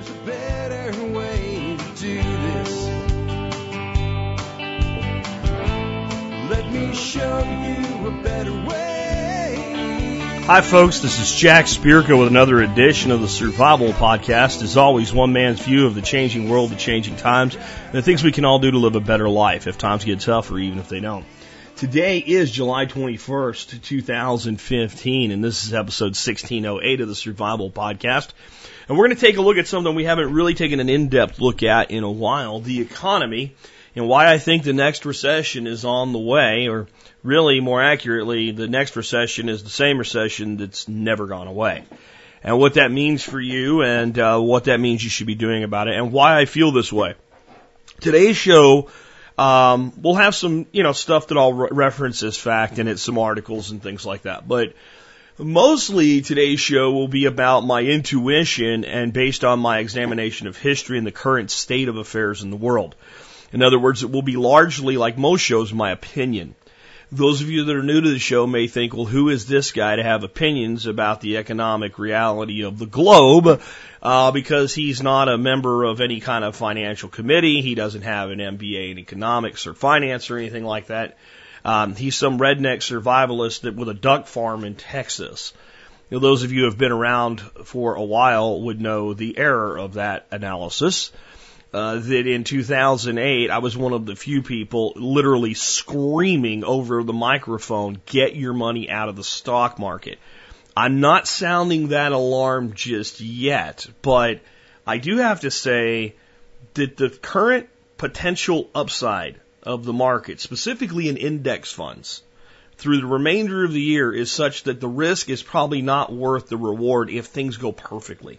there's a better way to do this. Let me show you a better way. Hi, folks. This is Jack Spirko with another edition of the Survival Podcast. As always, one man's view of the changing world, the changing times, and the things we can all do to live a better life if times get tough or even if they don't. Today is July 21st, 2015, and this is episode 1608 of the Survival Podcast. And we're going to take a look at something we haven't really taken an in-depth look at in a while, the economy, and why I think the next recession is on the way, or really more accurately, the next recession is the same recession that's never gone away. And what that means for you and uh, what that means you should be doing about it and why I feel this way. Today's show um, we'll have some, you know, stuff that I'll re- reference as fact in it, some articles and things like that. But mostly today's show will be about my intuition and based on my examination of history and the current state of affairs in the world. In other words, it will be largely, like most shows, my opinion. Those of you that are new to the show may think, well, who is this guy to have opinions about the economic reality of the globe? Uh, because he's not a member of any kind of financial committee. He doesn't have an MBA in economics or finance or anything like that. Um, he's some redneck survivalist that with a duck farm in Texas. You know, those of you who have been around for a while would know the error of that analysis uh, that in 2008 I was one of the few people literally screaming over the microphone, "Get your money out of the stock market." I'm not sounding that alarm just yet, but I do have to say that the current potential upside of the market, specifically in index funds, through the remainder of the year is such that the risk is probably not worth the reward if things go perfectly.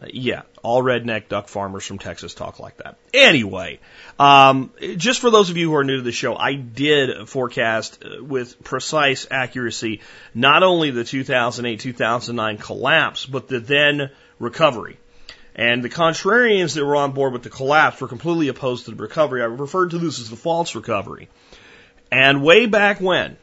Uh, yeah, all redneck duck farmers from Texas talk like that. Anyway, um, just for those of you who are new to the show, I did forecast uh, with precise accuracy not only the 2008-2009 collapse, but the then recovery. And the contrarians that were on board with the collapse were completely opposed to the recovery. I referred to this as the false recovery. And way back when,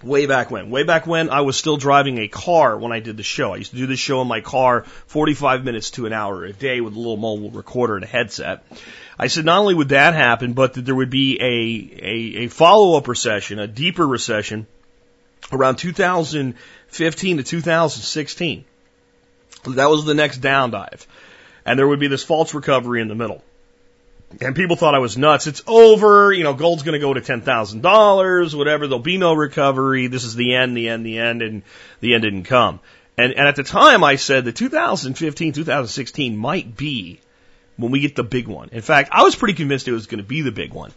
way back when. Way back when I was still driving a car when I did the show. I used to do the show in my car 45 minutes to an hour a day with a little mobile recorder and a headset. I said not only would that happen, but that there would be a, a, a follow-up recession, a deeper recession around 2015 to 2016. That was the next down dive. And there would be this false recovery in the middle. And people thought I was nuts. It's over. You know, gold's going to go to $10,000, whatever. There'll be no recovery. This is the end, the end, the end. And the end didn't come. And, and at the time I said that 2015, 2016 might be when we get the big one. In fact, I was pretty convinced it was going to be the big one.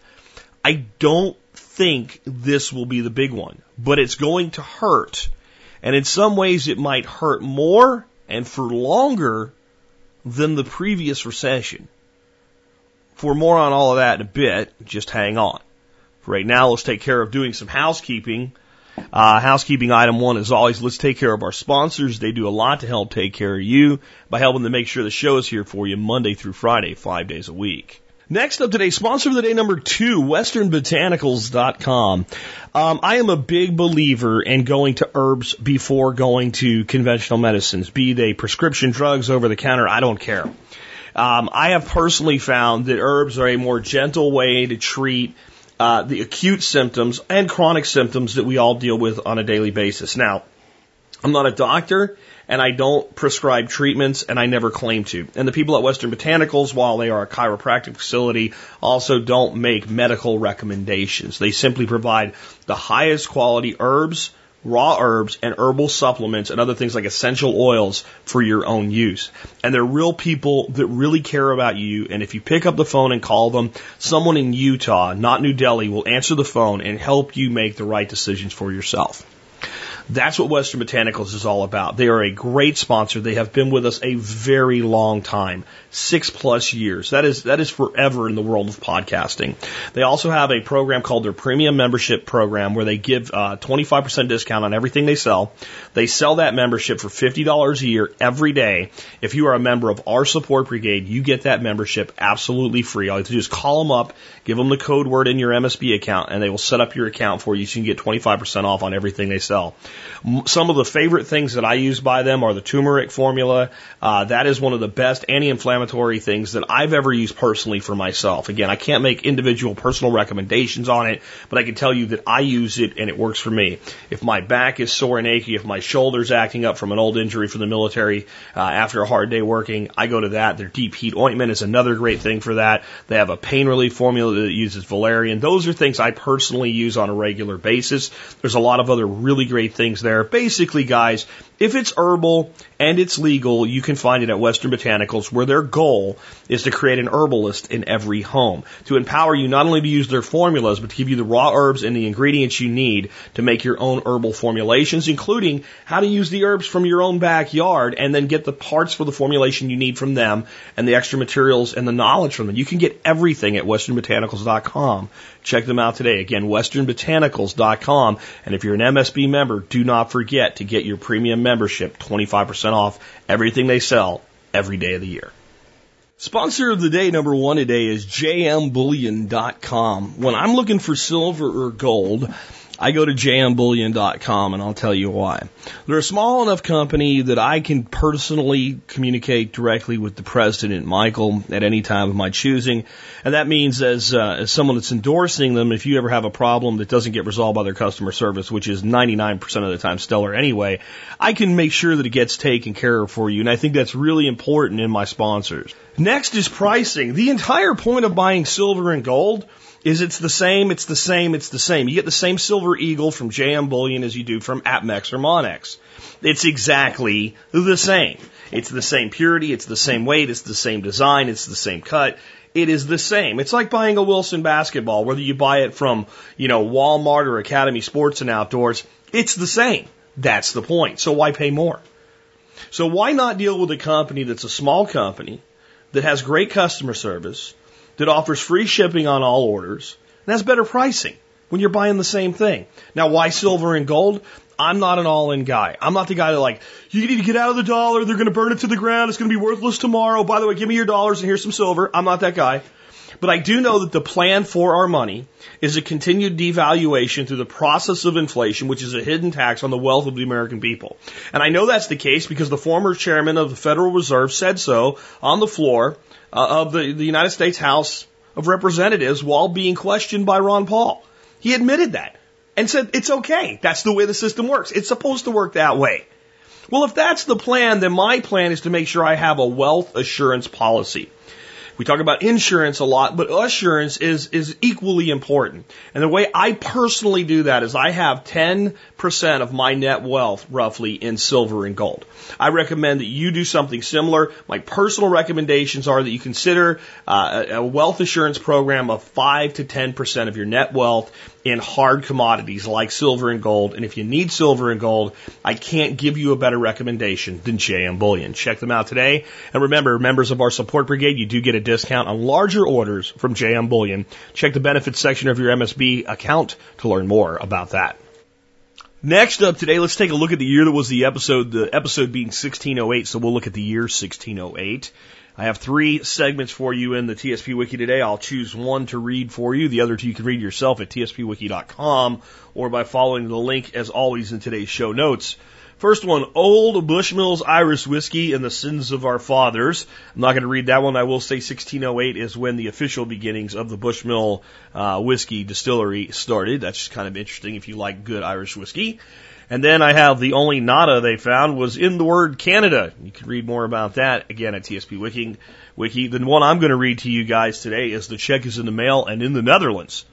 I don't think this will be the big one, but it's going to hurt. And in some ways it might hurt more and for longer than the previous recession. For more on all of that in a bit, just hang on. For right now, let's take care of doing some housekeeping. Uh, housekeeping item one is always let's take care of our sponsors. They do a lot to help take care of you by helping to make sure the show is here for you Monday through Friday, five days a week. Next up today, sponsor of the day number two, westernbotanicals.com. Um, I am a big believer in going to herbs before going to conventional medicines, be they prescription drugs over the counter, I don't care. Um, I have personally found that herbs are a more gentle way to treat uh, the acute symptoms and chronic symptoms that we all deal with on a daily basis. Now, I'm not a doctor and I don't prescribe treatments and I never claim to. And the people at Western Botanicals, while they are a chiropractic facility, also don't make medical recommendations. They simply provide the highest quality herbs, raw herbs and herbal supplements and other things like essential oils for your own use. And they're real people that really care about you. And if you pick up the phone and call them, someone in Utah, not New Delhi, will answer the phone and help you make the right decisions for yourself. That's what Western Botanicals is all about. They are a great sponsor. They have been with us a very long time, six plus years. That is that is forever in the world of podcasting. They also have a program called their Premium Membership Program, where they give uh, 25% discount on everything they sell. They sell that membership for $50 a year every day. If you are a member of our support brigade, you get that membership absolutely free. All you have to do is call them up, give them the code word in your MSB account, and they will set up your account for you so you can get 25% off on everything they sell. Some of the favorite things that I use by them are the turmeric formula. Uh, that is one of the best anti-inflammatory things that I've ever used personally for myself. Again, I can't make individual personal recommendations on it, but I can tell you that I use it and it works for me. If my back is sore and achy, if my shoulder's acting up from an old injury from the military uh, after a hard day working, I go to that. Their deep heat ointment is another great thing for that. They have a pain relief formula that uses valerian. Those are things I personally use on a regular basis. There's a lot of other really great things there. Basically, guys, if it's herbal and it's legal, you can find it at Western Botanicals where their goal is to create an herbalist in every home to empower you not only to use their formulas, but to give you the raw herbs and the ingredients you need to make your own herbal formulations, including how to use the herbs from your own backyard and then get the parts for the formulation you need from them and the extra materials and the knowledge from them. You can get everything at westernbotanicals.com. Check them out today. Again, westernbotanicals.com. And if you're an MSB member, do not forget to get your premium membership 25% off everything they sell every day of the year. Sponsor of the day number one today is jmbullion.com. When I'm looking for silver or gold, I go to jmbullion.com and I'll tell you why. They're a small enough company that I can personally communicate directly with the president, Michael, at any time of my choosing. And that means as, uh, as someone that's endorsing them, if you ever have a problem that doesn't get resolved by their customer service, which is 99% of the time stellar anyway, I can make sure that it gets taken care of for you. And I think that's really important in my sponsors. Next is pricing. The entire point of buying silver and gold is it's the same, it's the same, it's the same. You get the same silver eagle from JM Bullion as you do from APMEX or Monex. It's exactly the same. It's the same purity, it's the same weight, it's the same design, it's the same cut. It is the same. It's like buying a Wilson basketball, whether you buy it from, you know, Walmart or Academy Sports and Outdoors. It's the same. That's the point. So why pay more? So why not deal with a company that's a small company that has great customer service, that offers free shipping on all orders and has better pricing when you're buying the same thing. Now, why silver and gold? I'm not an all in guy. I'm not the guy that like, you need to get out of the dollar. They're going to burn it to the ground. It's going to be worthless tomorrow. By the way, give me your dollars and here's some silver. I'm not that guy. But I do know that the plan for our money is a continued devaluation through the process of inflation, which is a hidden tax on the wealth of the American people. And I know that's the case because the former chairman of the Federal Reserve said so on the floor uh, of the, the United States House of Representatives while being questioned by Ron Paul. He admitted that and said it's okay. That's the way the system works. It's supposed to work that way. Well, if that's the plan, then my plan is to make sure I have a wealth assurance policy. We talk about insurance a lot, but assurance is, is equally important. And the way I personally do that is I have 10% of my net wealth roughly in silver and gold. I recommend that you do something similar. My personal recommendations are that you consider uh, a wealth assurance program of 5 to 10% of your net wealth in hard commodities like silver and gold. And if you need silver and gold, I can't give you a better recommendation than JM Bullion. Check them out today. And remember, members of our support brigade, you do get a discount on larger orders from JM Bullion. Check the benefits section of your MSB account to learn more about that. Next up today, let's take a look at the year that was the episode, the episode being 1608. So we'll look at the year 1608. I have three segments for you in the TSP Wiki today. I'll choose one to read for you. The other two you can read yourself at tspwiki.com or by following the link as always in today's show notes. First one, Old Bushmills Irish Whiskey and the Sins of Our Fathers. I'm not going to read that one. I will say 1608 is when the official beginnings of the Bushmill uh, whiskey distillery started. That's just kind of interesting if you like good Irish whiskey. And then I have the only nada they found was in the word Canada. You can read more about that again at TSP Wiki. Wiki. The one I'm going to read to you guys today is the check is in the mail and in the Netherlands.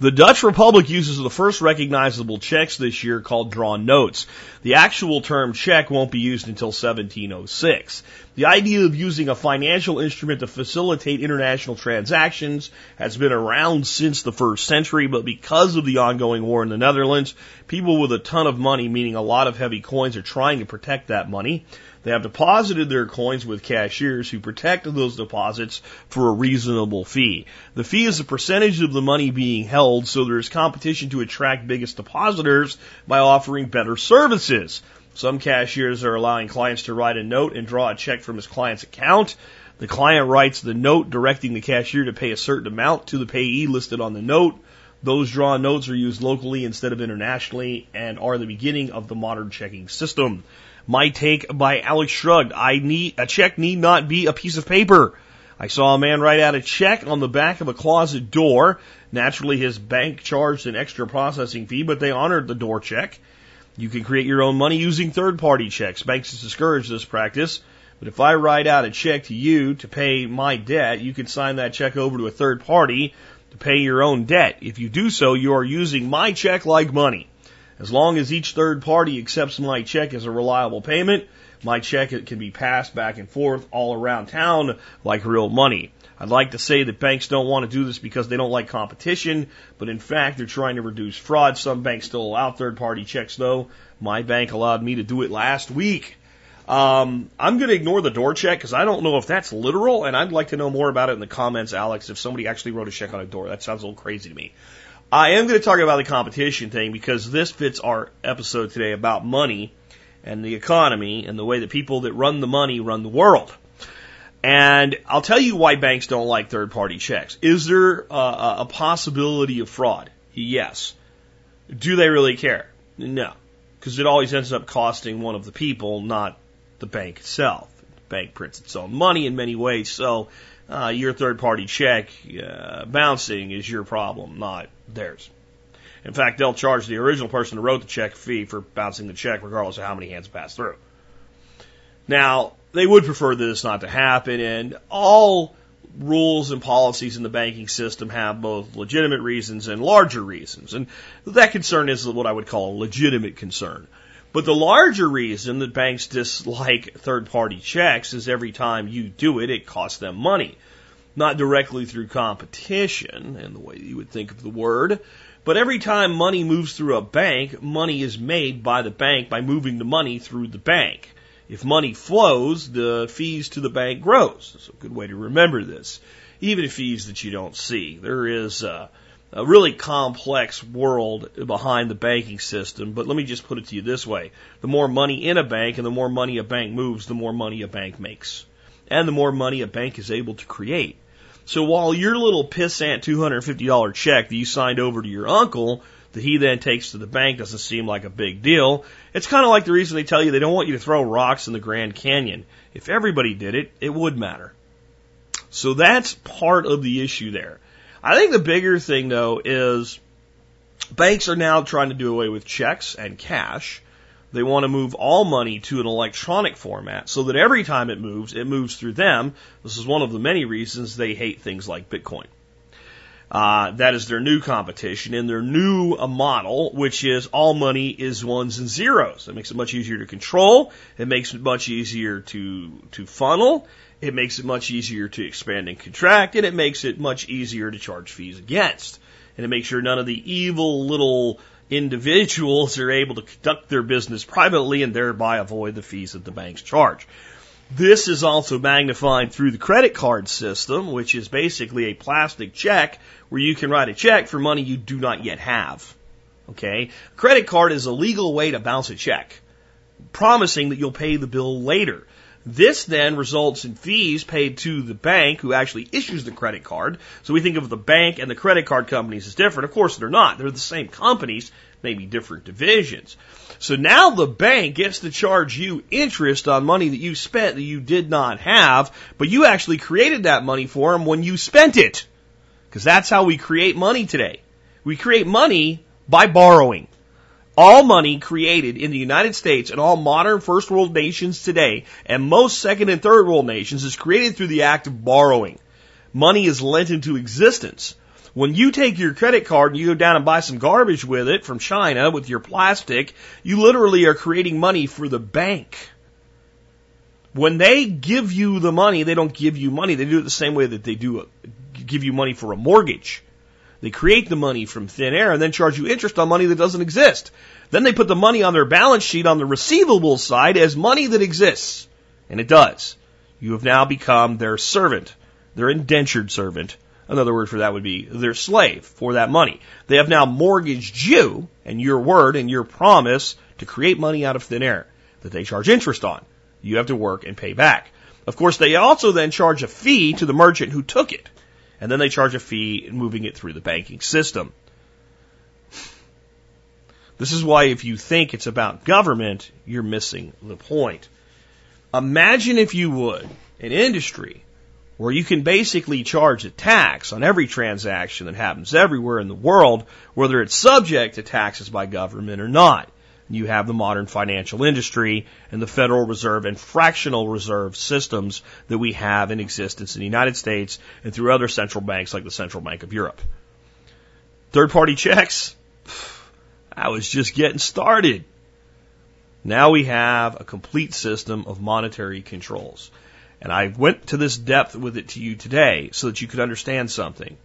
The Dutch Republic uses the first recognizable checks this year called drawn notes. The actual term check won't be used until 1706. The idea of using a financial instrument to facilitate international transactions has been around since the first century, but because of the ongoing war in the Netherlands, people with a ton of money, meaning a lot of heavy coins, are trying to protect that money. They have deposited their coins with cashiers who protect those deposits for a reasonable fee. The fee is a percentage of the money being held, so there is competition to attract biggest depositors by offering better services. Some cashiers are allowing clients to write a note and draw a check from his client's account. The client writes the note directing the cashier to pay a certain amount to the payee listed on the note. Those drawn notes are used locally instead of internationally and are the beginning of the modern checking system. My take by Alex Shrugged. I need, a check need not be a piece of paper. I saw a man write out a check on the back of a closet door. Naturally, his bank charged an extra processing fee, but they honored the door check. You can create your own money using third party checks. Banks discourage this practice. But if I write out a check to you to pay my debt, you can sign that check over to a third party to pay your own debt. If you do so, you are using my check like money. As long as each third party accepts my check as a reliable payment, my check can be passed back and forth all around town like real money. I'd like to say that banks don't want to do this because they don't like competition, but in fact, they're trying to reduce fraud. Some banks still allow third party checks though. My bank allowed me to do it last week. Um, I'm going to ignore the door check because I don't know if that's literal, and I'd like to know more about it in the comments, Alex, if somebody actually wrote a check on a door. That sounds a little crazy to me. I am going to talk about the competition thing because this fits our episode today about money and the economy and the way that people that run the money run the world. And I'll tell you why banks don't like third party checks. Is there a, a possibility of fraud? Yes. Do they really care? No. Because it always ends up costing one of the people, not the bank itself. The bank prints its own money in many ways, so uh, your third party check uh, bouncing is your problem, not theirs. In fact, they'll charge the original person who wrote the check fee for bouncing the check, regardless of how many hands pass through. Now, they would prefer this not to happen, and all rules and policies in the banking system have both legitimate reasons and larger reasons. And that concern is what I would call a legitimate concern. But the larger reason that banks dislike third party checks is every time you do it, it costs them money. Not directly through competition, in the way you would think of the word, but every time money moves through a bank, money is made by the bank by moving the money through the bank. If money flows, the fees to the bank grows. That's a good way to remember this. Even fees that you don't see. There is a, a really complex world behind the banking system, but let me just put it to you this way. The more money in a bank and the more money a bank moves, the more money a bank makes. And the more money a bank is able to create. So while your little pissant $250 check that you signed over to your uncle that he then takes to the bank doesn't seem like a big deal. It's kind of like the reason they tell you they don't want you to throw rocks in the Grand Canyon. If everybody did it, it would matter. So that's part of the issue there. I think the bigger thing though is banks are now trying to do away with checks and cash. They want to move all money to an electronic format so that every time it moves, it moves through them. This is one of the many reasons they hate things like Bitcoin. Uh, that is their new competition and their new uh, model, which is all money is ones and zeros. It makes it much easier to control. It makes it much easier to to funnel. It makes it much easier to expand and contract, and it makes it much easier to charge fees against. And it makes sure none of the evil little individuals are able to conduct their business privately and thereby avoid the fees that the banks charge. This is also magnified through the credit card system, which is basically a plastic check where you can write a check for money you do not yet have. Okay? A credit card is a legal way to bounce a check, promising that you'll pay the bill later. This then results in fees paid to the bank who actually issues the credit card. So we think of the bank and the credit card companies as different. Of course, they're not. They're the same companies, maybe different divisions. So now the bank gets to charge you interest on money that you spent that you did not have, but you actually created that money for them when you spent it. Because that's how we create money today. We create money by borrowing. All money created in the United States and all modern first world nations today, and most second and third world nations, is created through the act of borrowing. Money is lent into existence. When you take your credit card and you go down and buy some garbage with it from China with your plastic, you literally are creating money for the bank. When they give you the money, they don't give you money. They do it the same way that they do a, give you money for a mortgage. They create the money from thin air and then charge you interest on money that doesn't exist. Then they put the money on their balance sheet on the receivable side as money that exists. And it does. You have now become their servant, their indentured servant. Another word for that would be their slave for that money. They have now mortgaged you and your word and your promise to create money out of thin air that they charge interest on. You have to work and pay back. Of course, they also then charge a fee to the merchant who took it and then they charge a fee moving it through the banking system. This is why if you think it's about government, you're missing the point. Imagine if you would, an industry where you can basically charge a tax on every transaction that happens everywhere in the world, whether it's subject to taxes by government or not. You have the modern financial industry and the Federal Reserve and fractional reserve systems that we have in existence in the United States and through other central banks like the Central Bank of Europe. Third party checks, I was just getting started. Now we have a complete system of monetary controls. And I went to this depth with it to you today so that you could understand something.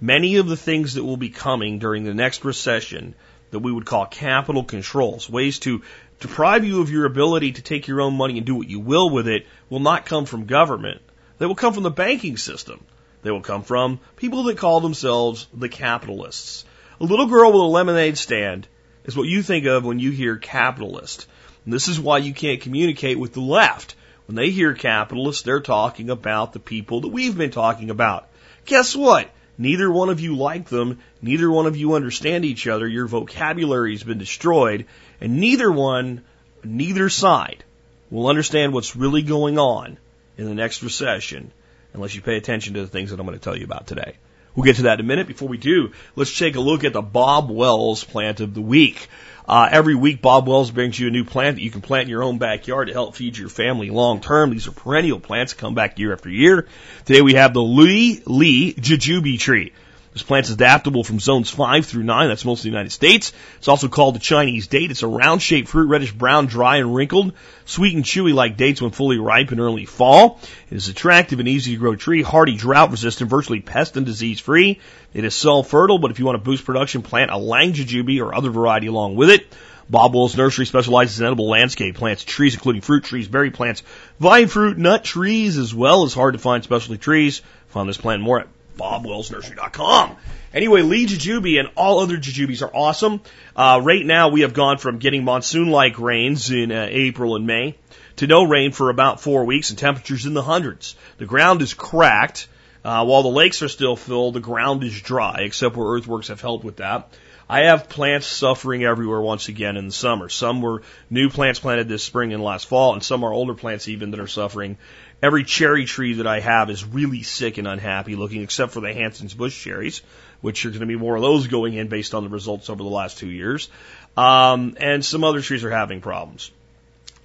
Many of the things that will be coming during the next recession that we would call capital controls, ways to deprive you of your ability to take your own money and do what you will with it, will not come from government. They will come from the banking system. They will come from people that call themselves the capitalists. A little girl with a lemonade stand is what you think of when you hear capitalist. And this is why you can't communicate with the left. When they hear capitalists, they're talking about the people that we've been talking about. Guess what? Neither one of you like them. Neither one of you understand each other. Your vocabulary has been destroyed. And neither one, neither side will understand what's really going on in the next recession unless you pay attention to the things that I'm going to tell you about today. We'll get to that in a minute. Before we do, let's take a look at the Bob Wells plant of the week. Uh, every week, Bob Wells brings you a new plant that you can plant in your own backyard to help feed your family long term. These are perennial plants, come back year after year. Today we have the Lee Lee Jujube tree. This plant is adaptable from zones 5 through 9. That's most of the United States. It's also called the Chinese date. It's a round shaped fruit, reddish brown, dry and wrinkled, sweet and chewy like dates when fully ripe in early fall. It is attractive and easy to grow tree, hardy, drought resistant, virtually pest and disease free. It is self fertile, but if you want to boost production, plant a Lang Jujube or other variety along with it. Bob Wells Nursery specializes in edible landscape plants, trees, including fruit trees, berry plants, vine fruit, nut trees, as well as hard to find specialty trees. Find this plant more at bobwellsnursery.com. Anyway, Lee Jujube and all other jujubes are awesome. Uh, right now, we have gone from getting monsoon-like rains in uh, April and May to no rain for about four weeks and temperatures in the hundreds. The ground is cracked. Uh, while the lakes are still filled, the ground is dry, except where earthworks have helped with that. I have plants suffering everywhere once again in the summer. Some were new plants planted this spring and last fall, and some are older plants even that are suffering. Every cherry tree that I have is really sick and unhappy looking, except for the Hansen's bush cherries, which are going to be more of those going in based on the results over the last two years. Um, and some other trees are having problems.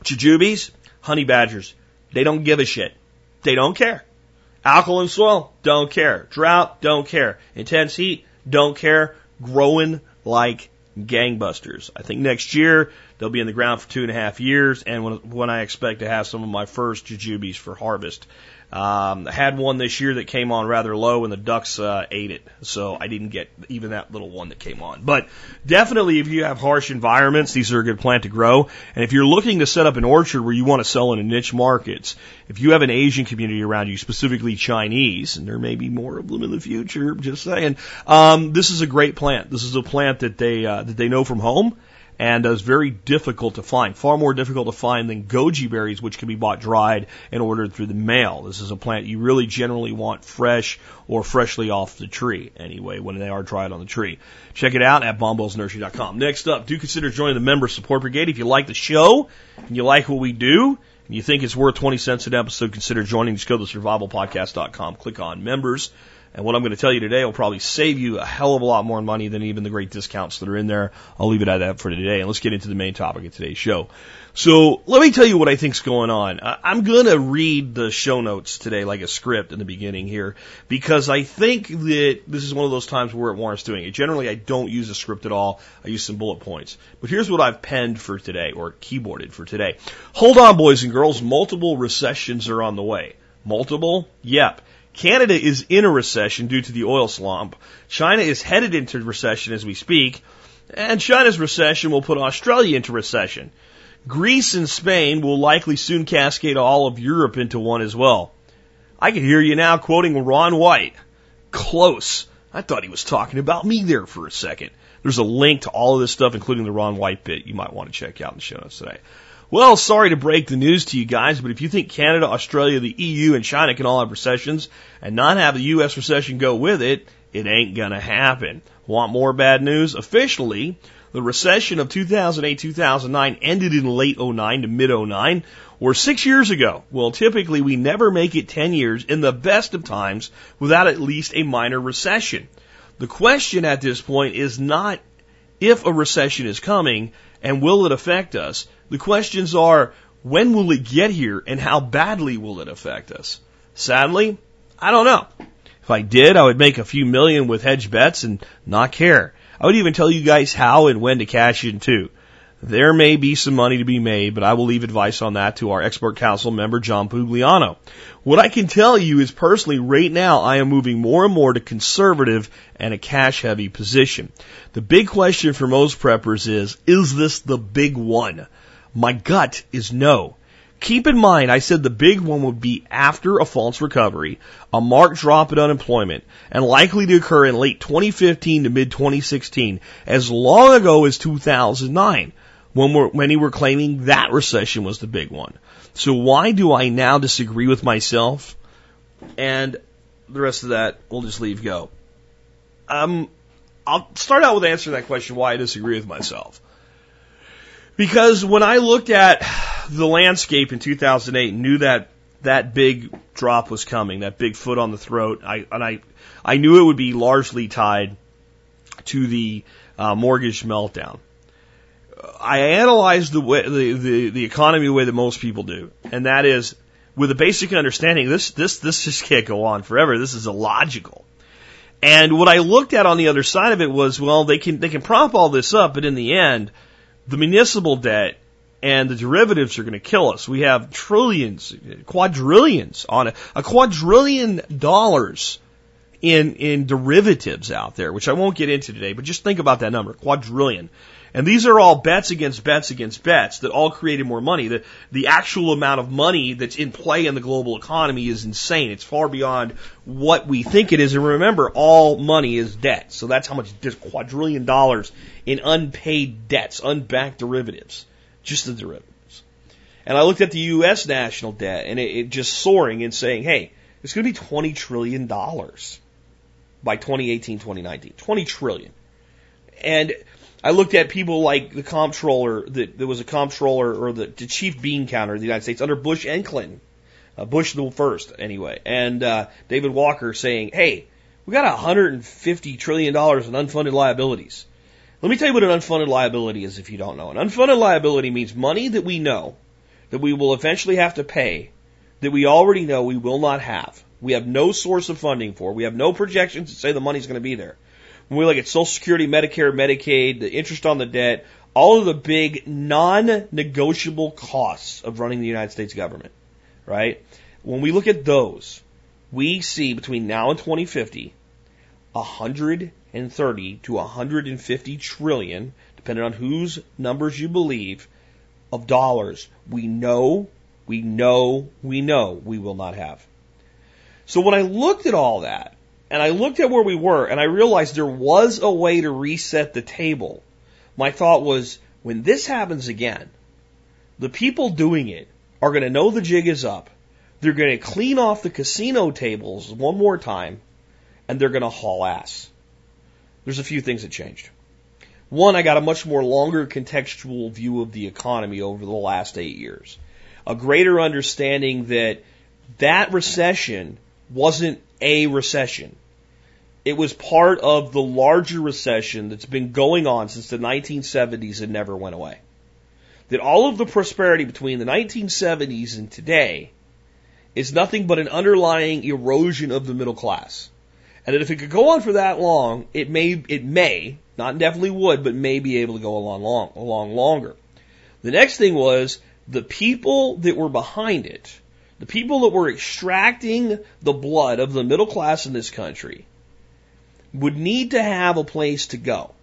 Jujubes, honey badgers, they don't give a shit. They don't care. Alkaline soil, don't care. Drought, don't care. Intense heat, don't care. Growing like gangbusters. I think next year they'll be in the ground for two and a half years, and when, when I expect to have some of my first jujubes for harvest. Um, had one this year that came on rather low, and the ducks uh, ate it, so I didn't get even that little one that came on. But definitely, if you have harsh environments, these are a good plant to grow. And if you're looking to set up an orchard where you want to sell in niche markets, if you have an Asian community around you, specifically Chinese, and there may be more of them in the future, just saying, um, this is a great plant. This is a plant that they uh, that they know from home and is very difficult to find, far more difficult to find than goji berries, which can be bought dried and ordered through the mail. This is a plant you really generally want fresh or freshly off the tree, anyway, when they are dried on the tree. Check it out at bobwellsnursery.com. Next up, do consider joining the Member Support Brigade. If you like the show and you like what we do, and you think it's worth 20 cents an episode, consider joining. Just go to survivalpodcast.com, click on members, and what I'm going to tell you today will probably save you a hell of a lot more money than even the great discounts that are in there. I'll leave it at that for today. And let's get into the main topic of today's show. So let me tell you what I think's going on. I'm going to read the show notes today like a script in the beginning here because I think that this is one of those times where it warrants doing it. Generally, I don't use a script at all. I use some bullet points. But here's what I've penned for today or keyboarded for today. Hold on, boys and girls. Multiple recessions are on the way. Multiple? Yep. Canada is in a recession due to the oil slump. China is headed into recession as we speak. And China's recession will put Australia into recession. Greece and Spain will likely soon cascade all of Europe into one as well. I can hear you now quoting Ron White. Close. I thought he was talking about me there for a second. There's a link to all of this stuff, including the Ron White bit you might want to check out in the show notes today. Well, sorry to break the news to you guys, but if you think Canada, Australia, the EU, and China can all have recessions and not have the U.S. recession go with it, it ain't gonna happen. Want more bad news? Officially, The recession of 2008 2009 ended in late 09 to mid 09 or six years ago. Well, typically we never make it 10 years in the best of times without at least a minor recession. The question at this point is not if a recession is coming and will it affect us. The questions are when will it get here and how badly will it affect us? Sadly, I don't know. If I did, I would make a few million with hedge bets and not care. I would even tell you guys how and when to cash in too. There may be some money to be made, but I will leave advice on that to our expert council member, John Pugliano. What I can tell you is personally, right now, I am moving more and more to conservative and a cash heavy position. The big question for most preppers is, is this the big one? My gut is no. Keep in mind, I said the big one would be after a false recovery, a marked drop in unemployment, and likely to occur in late 2015 to mid 2016, as long ago as 2009, when we're, many were claiming that recession was the big one. So why do I now disagree with myself? And the rest of that we'll just leave go. Um, I'll start out with answering that question why I disagree with myself. Because when I looked at the landscape in 2008 and knew that that big drop was coming, that big foot on the throat, I, and I, I knew it would be largely tied to the uh, mortgage meltdown. I analyzed the way the, the, the economy the way that most people do, and that is with a basic understanding. This this this just can't go on forever. This is illogical. And what I looked at on the other side of it was, well, they can they can prop all this up, but in the end, the municipal debt and the derivatives are going to kill us. We have trillions, quadrillions on it, a quadrillion dollars in in derivatives out there, which I won't get into today, but just think about that number, quadrillion. And these are all bets against bets against bets that all created more money. The, the actual amount of money that's in play in the global economy is insane. It's far beyond what we think it is. And remember, all money is debt. So that's how much, there's quadrillion dollars in unpaid debts, unbacked derivatives. Just the derivatives. And I looked at the U.S. national debt and it, it just soaring and saying, hey, it's going to be $20 trillion by 2018, 2019. 20 trillion. And I looked at people like the comptroller, that there was a comptroller or the, the chief bean counter of the United States under Bush and Clinton, uh, Bush the first anyway, and uh, David Walker saying, "Hey, we got 150 trillion dollars in unfunded liabilities." Let me tell you what an unfunded liability is if you don't know. An unfunded liability means money that we know that we will eventually have to pay that we already know we will not have. We have no source of funding for. We have no projections to say the money's going to be there when we look at Social Security, Medicare, Medicaid, the interest on the debt, all of the big non-negotiable costs of running the United States government, right? When we look at those, we see between now and 2050, 130 to 150 trillion, depending on whose numbers you believe, of dollars we know, we know, we know we will not have. So when I looked at all that, and I looked at where we were and I realized there was a way to reset the table. My thought was, when this happens again, the people doing it are going to know the jig is up. They're going to clean off the casino tables one more time and they're going to haul ass. There's a few things that changed. One, I got a much more longer contextual view of the economy over the last eight years. A greater understanding that that recession wasn't a recession. It was part of the larger recession that's been going on since the 1970s and never went away. That all of the prosperity between the 1970s and today is nothing but an underlying erosion of the middle class. And that if it could go on for that long, it may, it may, not definitely would, but may be able to go along long, along longer. The next thing was the people that were behind it the people that were extracting the blood of the middle class in this country would need to have a place to go.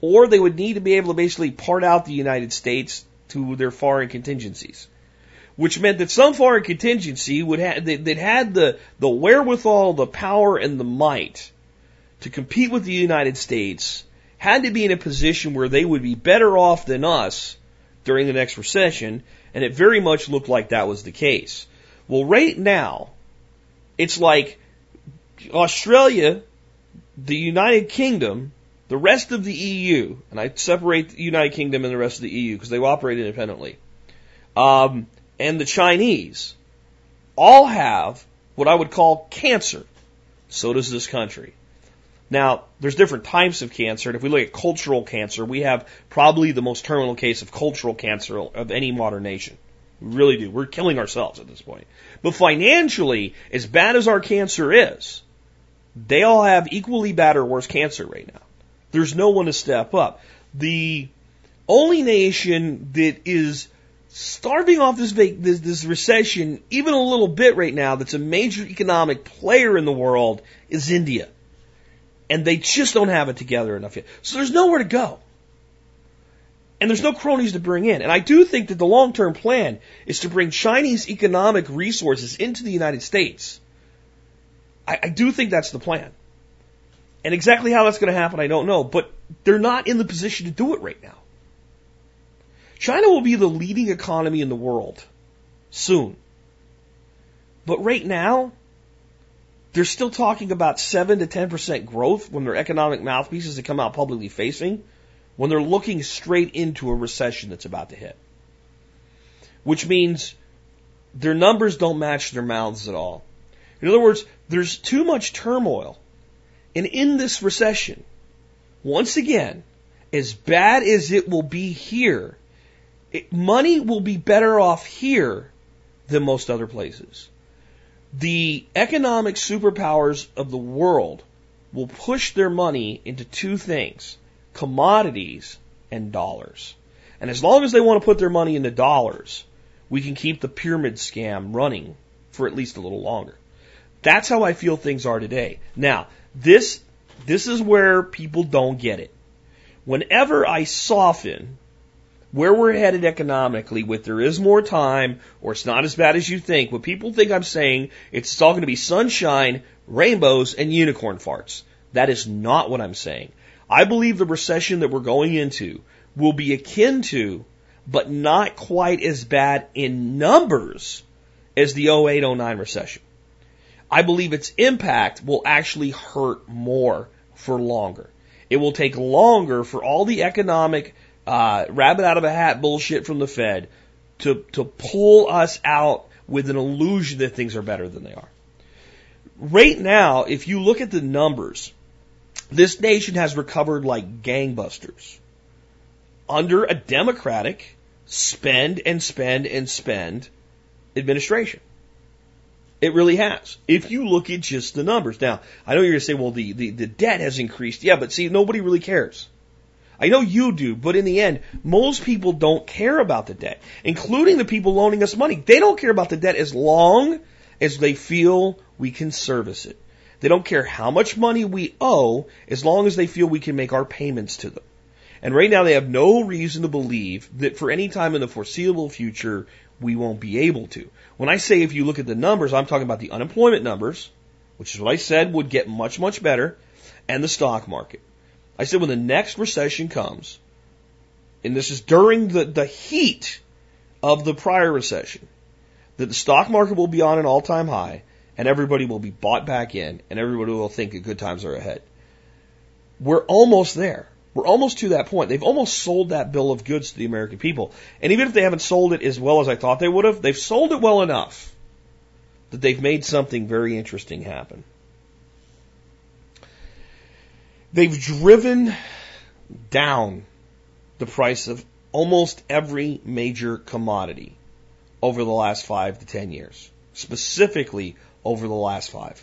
Or they would need to be able to basically part out the United States to their foreign contingencies. Which meant that some foreign contingency would have, that had the, the wherewithal, the power, and the might to compete with the United States had to be in a position where they would be better off than us during the next recession and it very much looked like that was the case. Well, right now, it's like Australia, the United Kingdom, the rest of the EU, and I separate the United Kingdom and the rest of the EU because they operate independently, um, and the Chinese all have what I would call cancer. So does this country. Now, there's different types of cancer, and if we look at cultural cancer, we have probably the most terminal case of cultural cancer of any modern nation. We really do. We're killing ourselves at this point. But financially, as bad as our cancer is, they all have equally bad or worse cancer right now. There's no one to step up. The only nation that is starving off this, this, this recession even a little bit right now that's a major economic player in the world is India. And they just don't have it together enough yet. So there's nowhere to go. And there's no cronies to bring in. And I do think that the long term plan is to bring Chinese economic resources into the United States. I, I do think that's the plan. And exactly how that's going to happen, I don't know. But they're not in the position to do it right now. China will be the leading economy in the world soon. But right now, they're still talking about 7 to 10% growth when their economic mouthpieces that come out publicly facing when they're looking straight into a recession that's about to hit. Which means their numbers don't match their mouths at all. In other words, there's too much turmoil. And in this recession, once again, as bad as it will be here, it, money will be better off here than most other places. The economic superpowers of the world will push their money into two things commodities and dollars. And as long as they want to put their money into dollars, we can keep the pyramid scam running for at least a little longer. That's how I feel things are today. Now, this, this is where people don't get it. Whenever I soften where we're headed economically with there is more time or it's not as bad as you think, what people think I'm saying, it's all going to be sunshine, rainbows, and unicorn farts. That is not what I'm saying. I believe the recession that we're going into will be akin to, but not quite as bad in numbers as the 08 09 recession. I believe its impact will actually hurt more for longer. It will take longer for all the economic uh, rabbit out of a hat bullshit from the Fed to, to pull us out with an illusion that things are better than they are. Right now, if you look at the numbers, this nation has recovered like gangbusters under a democratic spend and spend and spend administration. It really has. If you look at just the numbers. Now, I know you're going to say, well, the, the, the debt has increased. Yeah, but see, nobody really cares. I know you do, but in the end, most people don't care about the debt, including the people loaning us money. They don't care about the debt as long as they feel we can service it. They don't care how much money we owe as long as they feel we can make our payments to them. And right now they have no reason to believe that for any time in the foreseeable future we won't be able to. When I say if you look at the numbers, I'm talking about the unemployment numbers, which is what I said would get much, much better, and the stock market. I said when the next recession comes, and this is during the, the heat of the prior recession, that the stock market will be on an all time high and everybody will be bought back in and everybody will think that good times are ahead. We're almost there. We're almost to that point. They've almost sold that bill of goods to the American people. And even if they haven't sold it as well as I thought they would have, they've sold it well enough that they've made something very interesting happen. They've driven down the price of almost every major commodity over the last five to ten years, specifically over the last five.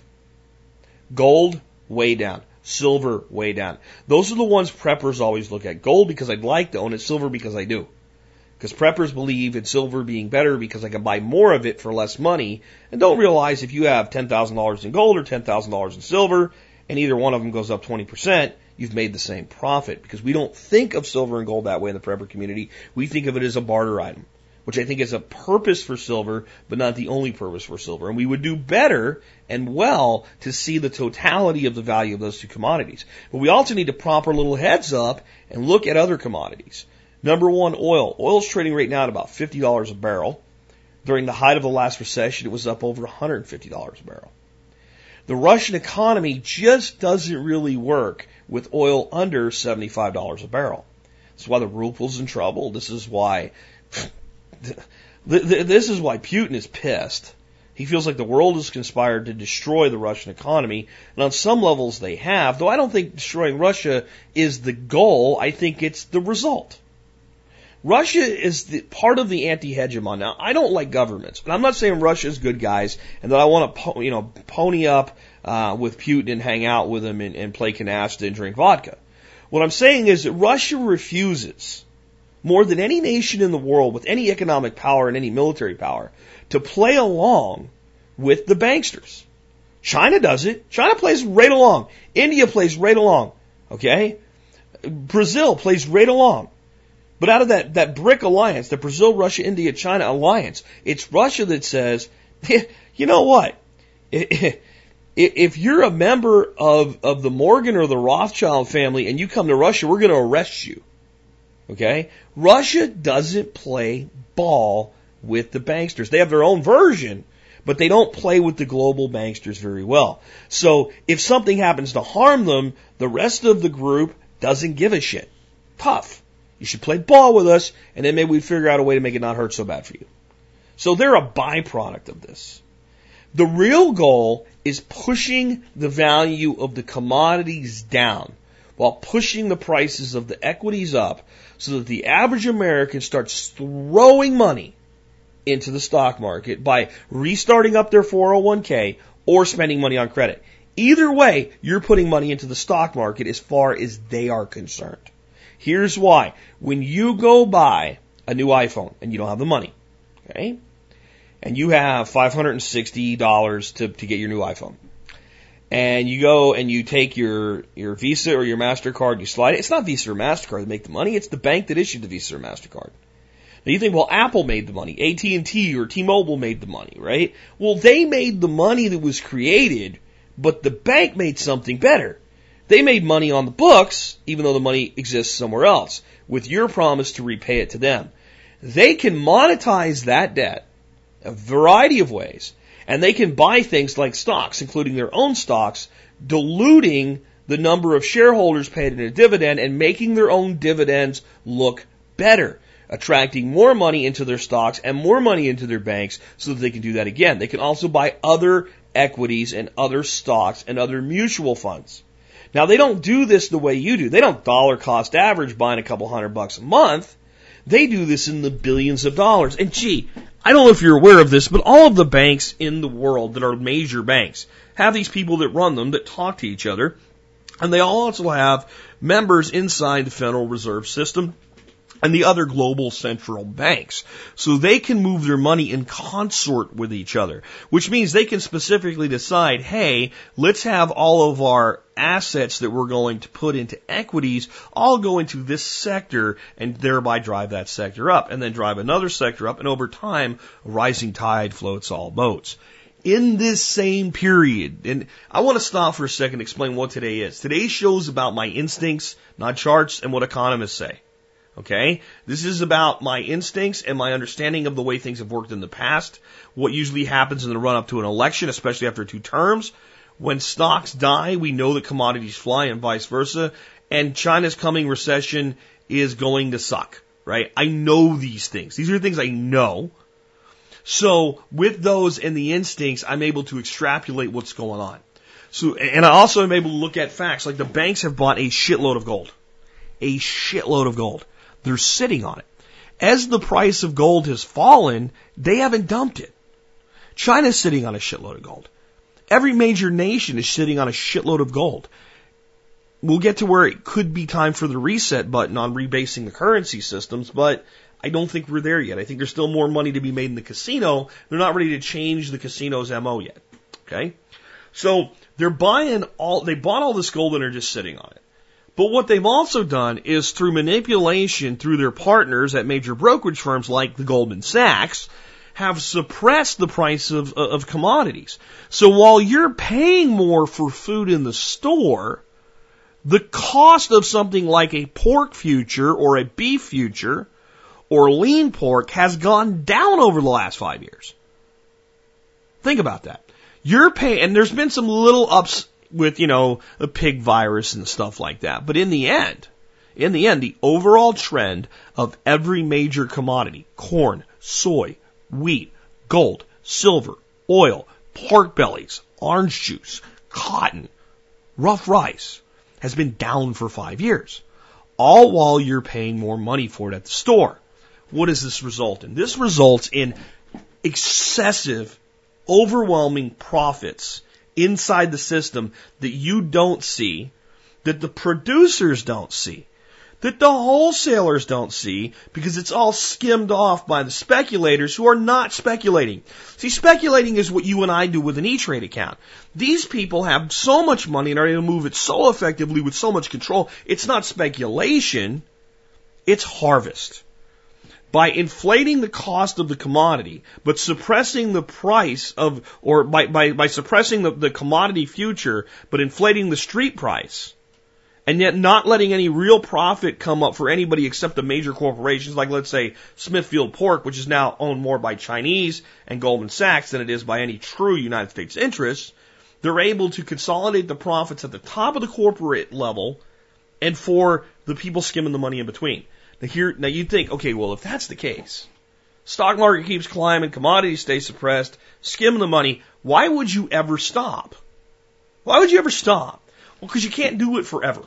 Gold, way down. Silver, way down. Those are the ones preppers always look at. Gold because I'd like to own it, silver because I do. Because preppers believe in silver being better because I can buy more of it for less money and don't realize if you have $10,000 in gold or $10,000 in silver and either one of them goes up 20%, you've made the same profit because we don't think of silver and gold that way in the prepper community. We think of it as a barter item which I think is a purpose for silver, but not the only purpose for silver. And we would do better and well to see the totality of the value of those two commodities. But we also need to prop our little heads up and look at other commodities. Number one, oil. Oil's trading right now at about $50 a barrel. During the height of the last recession, it was up over $150 a barrel. The Russian economy just doesn't really work with oil under $75 a barrel. That's why the ruble's in trouble. This is why, this is why Putin is pissed. He feels like the world has conspired to destroy the Russian economy, and on some levels they have, though I don't think destroying Russia is the goal, I think it's the result. Russia is the, part of the anti-hegemon. Now, I don't like governments, but I'm not saying Russia is good guys and that I want to, you know, pony up uh, with Putin and hang out with him and, and play canasta and drink vodka. What I'm saying is that Russia refuses more than any nation in the world with any economic power and any military power to play along with the banksters. China does it. China plays right along. India plays right along. Okay? Brazil plays right along. But out of that, that BRIC alliance, the Brazil, Russia, India, China alliance, it's Russia that says, you know what? If you're a member of, of the Morgan or the Rothschild family and you come to Russia, we're going to arrest you. Okay? Russia doesn't play ball with the banksters. They have their own version, but they don't play with the global banksters very well. So if something happens to harm them, the rest of the group doesn't give a shit. Tough. You should play ball with us, and then maybe we figure out a way to make it not hurt so bad for you. So they're a byproduct of this. The real goal is pushing the value of the commodities down while pushing the prices of the equities up so that the average American starts throwing money into the stock market by restarting up their 401k or spending money on credit. Either way, you're putting money into the stock market as far as they are concerned. Here's why. When you go buy a new iPhone and you don't have the money, okay, and you have $560 to, to get your new iPhone, and you go and you take your, your Visa or your MasterCard, you slide it. It's not Visa or MasterCard that make the money. It's the bank that issued the Visa or MasterCard. Now you think, well, Apple made the money, AT&T or T-Mobile made the money, right? Well, they made the money that was created, but the bank made something better. They made money on the books, even though the money exists somewhere else, with your promise to repay it to them. They can monetize that debt a variety of ways, and they can buy things like stocks, including their own stocks, diluting the number of shareholders paid in a dividend and making their own dividends look better, attracting more money into their stocks and more money into their banks so that they can do that again. They can also buy other equities and other stocks and other mutual funds. Now they don't do this the way you do. They don't dollar cost average buying a couple hundred bucks a month. They do this in the billions of dollars. And gee, I don't know if you're aware of this, but all of the banks in the world that are major banks have these people that run them that talk to each other. And they also have members inside the Federal Reserve System and the other global central banks. So they can move their money in consort with each other, which means they can specifically decide, hey, let's have all of our assets that we're going to put into equities all go into this sector and thereby drive that sector up and then drive another sector up and over time a rising tide floats all boats in this same period, and I want to stop for a second and explain what today is. Today's show is about my instincts, not charts, and what economists say. Okay? This is about my instincts and my understanding of the way things have worked in the past, what usually happens in the run up to an election, especially after two terms. When stocks die, we know that commodities fly and vice versa, and China's coming recession is going to suck, right? I know these things. These are things I know. So with those and the instincts, I'm able to extrapolate what's going on. So, and I also am able to look at facts, like the banks have bought a shitload of gold. A shitload of gold. They're sitting on it. As the price of gold has fallen, they haven't dumped it. China's sitting on a shitload of gold. Every major nation is sitting on a shitload of gold. We'll get to where it could be time for the reset button on rebasing the currency systems, but I don't think we're there yet. I think there's still more money to be made in the casino. They're not ready to change the casino's MO yet. Okay? So they're buying all, they bought all this gold and are just sitting on it. But what they've also done is through manipulation through their partners at major brokerage firms like the Goldman Sachs, have suppressed the price of, of commodities. So while you're paying more for food in the store, the cost of something like a pork future or a beef future or lean pork has gone down over the last five years. Think about that. You're paying, and there's been some little ups with, you know, the pig virus and stuff like that. But in the end, in the end, the overall trend of every major commodity, corn, soy, wheat, gold, silver, oil, pork bellies, orange juice, cotton, rough rice, has been down for five years. All while you're paying more money for it at the store. What does this result in? This results in excessive, overwhelming profits inside the system that you don't see, that the producers don't see that the wholesalers don't see because it's all skimmed off by the speculators who are not speculating. See, speculating is what you and I do with an E-Trade account. These people have so much money and are able to move it so effectively with so much control. It's not speculation. It's harvest. By inflating the cost of the commodity, but suppressing the price of, or by, by, by suppressing the, the commodity future, but inflating the street price, and yet not letting any real profit come up for anybody except the major corporations, like let's say Smithfield Pork, which is now owned more by Chinese and Goldman Sachs than it is by any true United States interests, they're able to consolidate the profits at the top of the corporate level and for the people skimming the money in between. Now here, now you'd think, okay, well, if that's the case, stock market keeps climbing, commodities stay suppressed, skim the money, why would you ever stop? Why would you ever stop? Well, because you can't do it forever.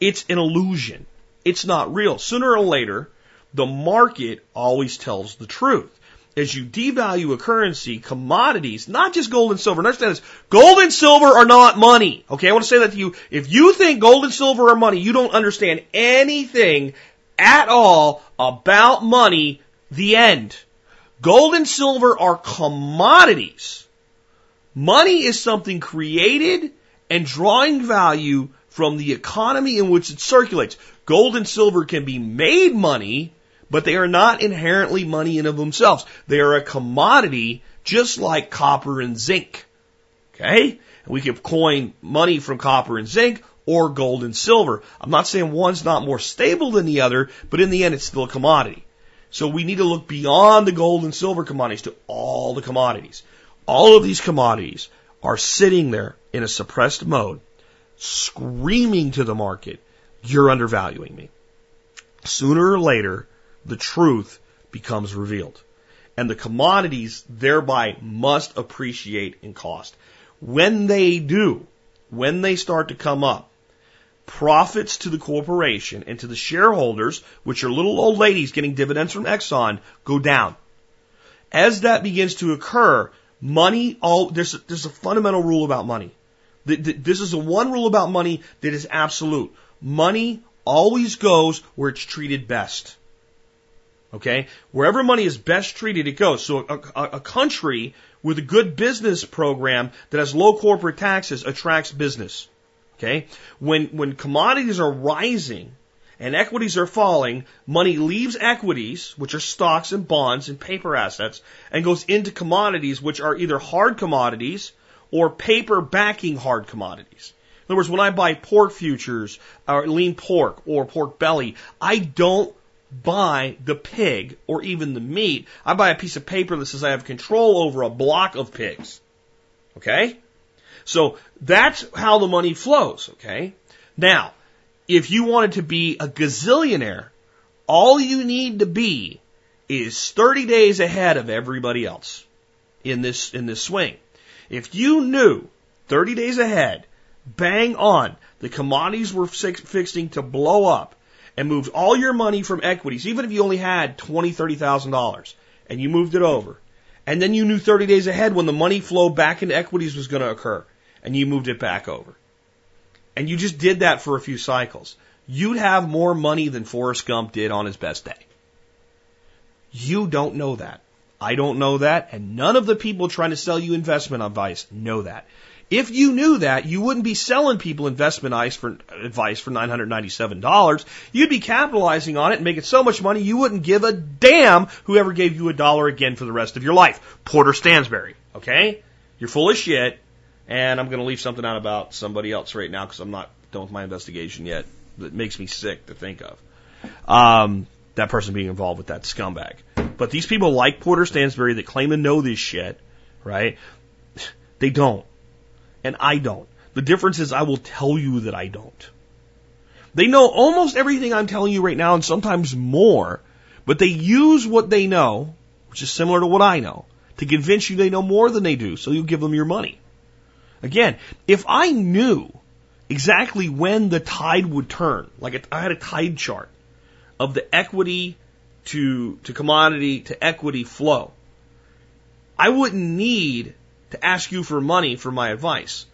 It's an illusion. It's not real. Sooner or later, the market always tells the truth. As you devalue a currency, commodities, not just gold and silver, understand this, gold and silver are not money. Okay, I want to say that to you. If you think gold and silver are money, you don't understand anything at all about money, the end. Gold and silver are commodities. Money is something created and drawing value from the economy in which it circulates. Gold and silver can be made money, but they are not inherently money in of themselves. They are a commodity just like copper and zinc. Okay? And we can coin money from copper and zinc or gold and silver. I'm not saying one's not more stable than the other, but in the end it's still a commodity. So we need to look beyond the gold and silver commodities to all the commodities. All of these commodities are sitting there in a suppressed mode screaming to the market, you're undervaluing me. Sooner or later, the truth becomes revealed. And the commodities thereby must appreciate in cost. When they do, when they start to come up, profits to the corporation and to the shareholders, which are little old ladies getting dividends from Exxon, go down. As that begins to occur, money, all, there's a, there's a fundamental rule about money. This is the one rule about money that is absolute. Money always goes where it's treated best. Okay? Wherever money is best treated, it goes. So a, a, a, country with a good business program that has low corporate taxes attracts business. Okay? When, when commodities are rising and equities are falling, money leaves equities, which are stocks and bonds and paper assets, and goes into commodities, which are either hard commodities or paper backing hard commodities. In other words, when I buy pork futures or lean pork or pork belly, I don't buy the pig or even the meat. I buy a piece of paper that says I have control over a block of pigs. Okay? So that's how the money flows. Okay? Now, if you wanted to be a gazillionaire, all you need to be is 30 days ahead of everybody else in this, in this swing. If you knew 30 days ahead, bang on, the commodities were fixing to blow up and moved all your money from equities, even if you only had twenty, thirty thousand dollars, and you moved it over, and then you knew 30 days ahead when the money flow back into equities was going to occur, and you moved it back over, and you just did that for a few cycles, you'd have more money than Forrest Gump did on his best day. You don't know that. I don't know that, and none of the people trying to sell you investment advice know that. If you knew that, you wouldn't be selling people investment advice for, advice for $997. You'd be capitalizing on it and making so much money you wouldn't give a damn whoever gave you a dollar again for the rest of your life. Porter Stansberry, okay? You're full of shit, and I'm going to leave something out about somebody else right now because I'm not done with my investigation yet. That makes me sick to think of. Um, that person being involved with that scumbag. But these people like Porter Stansberry that claim to know this shit, right? They don't. And I don't. The difference is I will tell you that I don't. They know almost everything I'm telling you right now and sometimes more, but they use what they know, which is similar to what I know, to convince you they know more than they do, so you give them your money. Again, if I knew exactly when the tide would turn, like I had a tide chart of the equity to, to commodity to equity flow, I wouldn't need to ask you for money for my advice.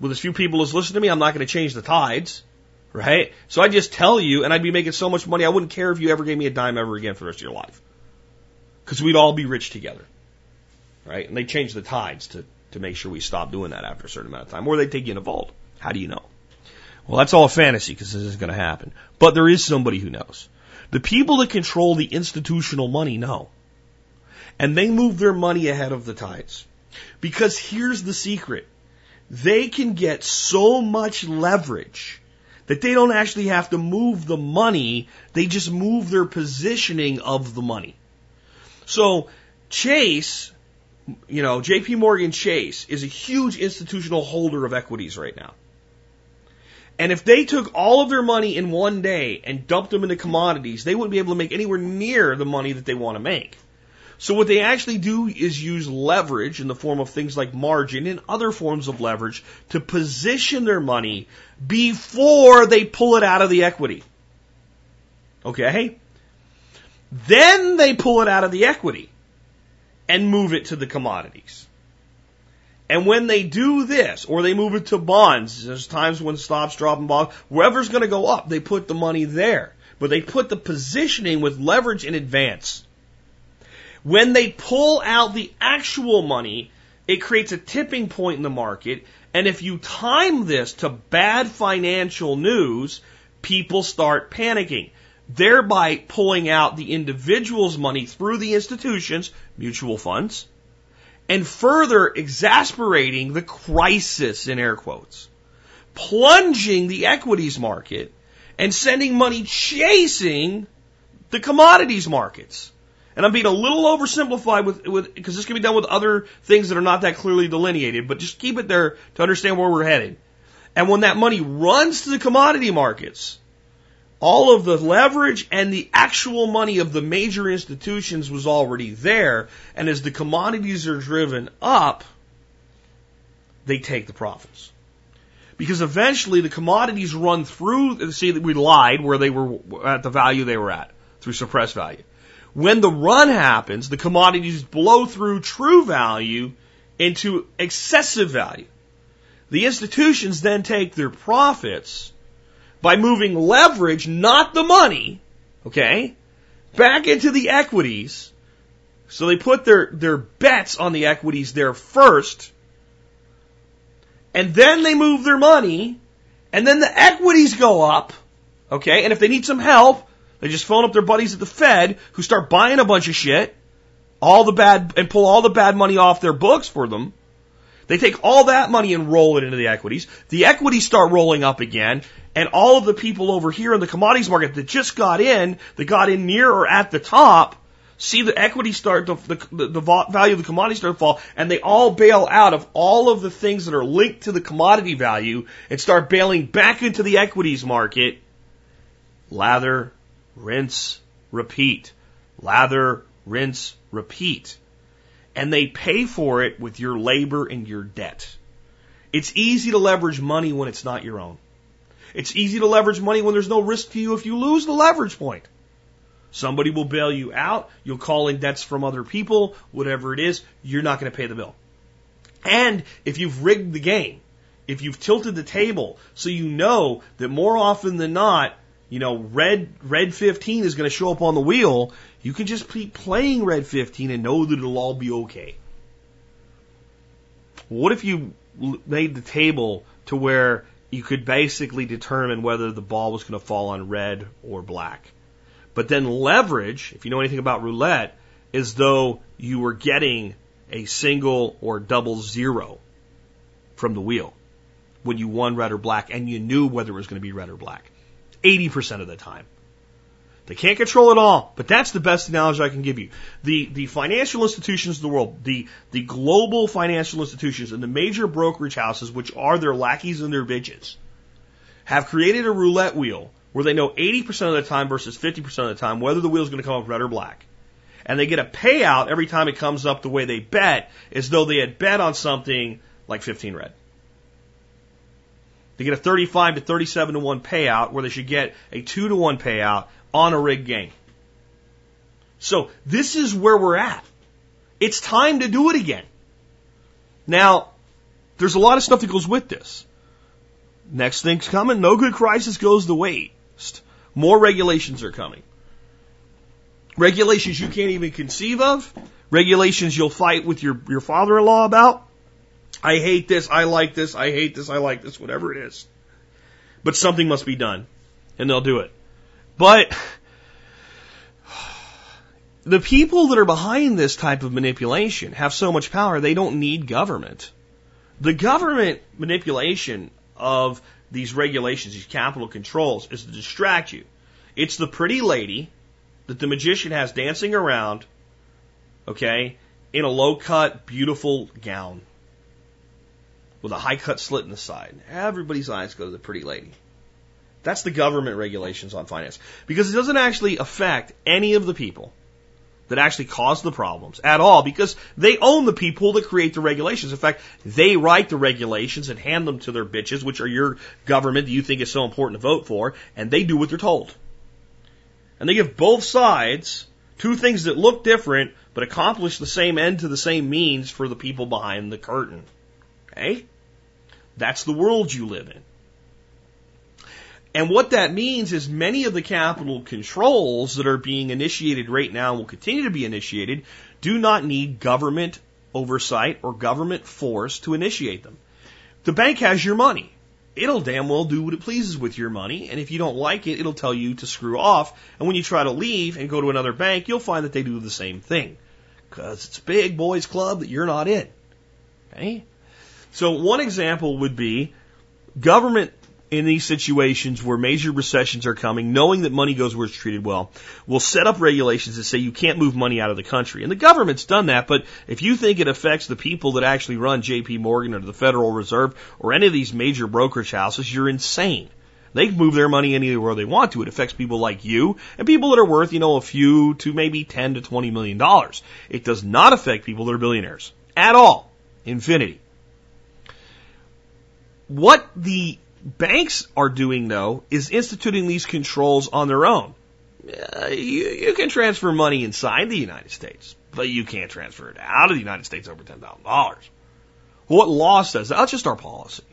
With as few people as listen to me, I'm not going to change the tides, right? So I just tell you, and I'd be making so much money, I wouldn't care if you ever gave me a dime ever again for the rest of your life. Because we'd all be rich together, right? And they change the tides to, to make sure we stop doing that after a certain amount of time, or they take you in a vault. How do you know? Well, that's all a fantasy because this isn't going to happen. But there is somebody who knows. The people that control the institutional money know. And they move their money ahead of the tides. Because here's the secret. They can get so much leverage that they don't actually have to move the money, they just move their positioning of the money. So Chase, you know, JP Morgan Chase is a huge institutional holder of equities right now. And if they took all of their money in one day and dumped them into commodities, they wouldn't be able to make anywhere near the money that they want to make. So what they actually do is use leverage in the form of things like margin and other forms of leverage to position their money before they pull it out of the equity. Okay? Then they pull it out of the equity and move it to the commodities. And when they do this, or they move it to bonds, there's times when stocks drop in bonds, wherever's going to go up, they put the money there. But they put the positioning with leverage in advance. When they pull out the actual money, it creates a tipping point in the market. And if you time this to bad financial news, people start panicking, thereby pulling out the individual's money through the institutions, mutual funds, and further exasperating the crisis in air quotes, plunging the equities market and sending money chasing the commodities markets. And I'm being a little oversimplified with, with, because this can be done with other things that are not that clearly delineated, but just keep it there to understand where we're headed. And when that money runs to the commodity markets, all of the leverage and the actual money of the major institutions was already there. And as the commodities are driven up, they take the profits. Because eventually the commodities run through, see that we lied where they were at the value they were at through suppressed value. When the run happens, the commodities blow through true value into excessive value. The institutions then take their profits by moving leverage, not the money, okay, back into the equities. So they put their, their bets on the equities there first, and then they move their money, and then the equities go up, okay, and if they need some help, they just phone up their buddies at the Fed who start buying a bunch of shit, all the bad, and pull all the bad money off their books for them. They take all that money and roll it into the equities. The equities start rolling up again, and all of the people over here in the commodities market that just got in, that got in near or at the top, see the equity start, the, the, the value of the commodity start to fall, and they all bail out of all of the things that are linked to the commodity value and start bailing back into the equities market. Lather, rinse, repeat. Lather, rinse, repeat. And they pay for it with your labor and your debt. It's easy to leverage money when it's not your own. It's easy to leverage money when there's no risk to you if you lose the leverage point. Somebody will bail you out. You'll call in debts from other people, whatever it is, you're not going to pay the bill. And if you've rigged the game, if you've tilted the table so you know that more often than not, you know, red, red 15 is going to show up on the wheel, you can just keep playing red 15 and know that it'll all be okay. What if you made the table to where you could basically determine whether the ball was going to fall on red or black? But then leverage, if you know anything about roulette, is though you were getting a single or double zero from the wheel when you won red or black and you knew whether it was going to be red or black. 80% of the time. They can't control it all, but that's the best analogy I can give you. The, the financial institutions of the world, the, the global financial institutions and the major brokerage houses, which are their lackeys and their bitches, have created a roulette wheel where they know 80% of the time versus 50% of the time whether the wheel is going to come up red or black. And they get a payout every time it comes up the way they bet, as though they had bet on something like 15 red. They get a 35 to 37 to 1 payout where they should get a 2 to 1 payout on a rigged game. So this is where we're at. It's time to do it again. Now, there's a lot of stuff that goes with this. Next thing's coming. No good crisis goes to waste. More regulations are coming. Regulations you can't even conceive of. Regulations you'll fight with your, your father-in-law about. I hate this, I like this, I hate this, I like this, whatever it is. But something must be done. And they'll do it. But the people that are behind this type of manipulation have so much power, they don't need government. The government manipulation of these regulations, these capital controls, is to distract you. It's the pretty lady that the magician has dancing around, okay, in a low cut, beautiful gown with a high cut slit in the side. Everybody's eyes go to the pretty lady. That's the government regulations on finance. Because it doesn't actually affect any of the people that actually cause the problems at all because they own the people that create the regulations. In fact, they write the regulations and hand them to their bitches, which are your government that you think is so important to vote for, and they do what they're told. And they give both sides two things that look different but accomplish the same end to the same means for the people behind the curtain. Okay? That's the world you live in. And what that means is many of the capital controls that are being initiated right now and will continue to be initiated do not need government oversight or government force to initiate them. The bank has your money. It'll damn well do what it pleases with your money, and if you don't like it, it'll tell you to screw off. And when you try to leave and go to another bank, you'll find that they do the same thing. Because it's a big boys club that you're not in. Okay? So one example would be government in these situations where major recessions are coming, knowing that money goes where it's treated well, will set up regulations that say you can't move money out of the country. And the government's done that, but if you think it affects the people that actually run JP Morgan or the Federal Reserve or any of these major brokerage houses, you're insane. They can move their money anywhere they want to. It affects people like you and people that are worth, you know, a few to maybe 10 to 20 million dollars. It does not affect people that are billionaires at all. Infinity. What the banks are doing, though, is instituting these controls on their own. Uh, you, you can transfer money inside the United States, but you can't transfer it out of the United States over $10,000. What law says that? that's just our policy.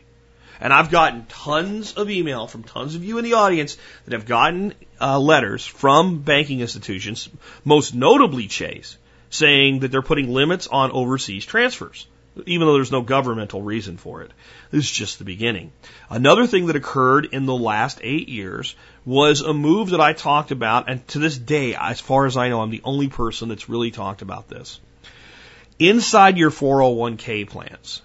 And I've gotten tons of email from tons of you in the audience that have gotten uh, letters from banking institutions, most notably Chase, saying that they're putting limits on overseas transfers even though there's no governmental reason for it. This is just the beginning. Another thing that occurred in the last eight years was a move that I talked about, and to this day, as far as I know, I'm the only person that's really talked about this. Inside your 401k plans,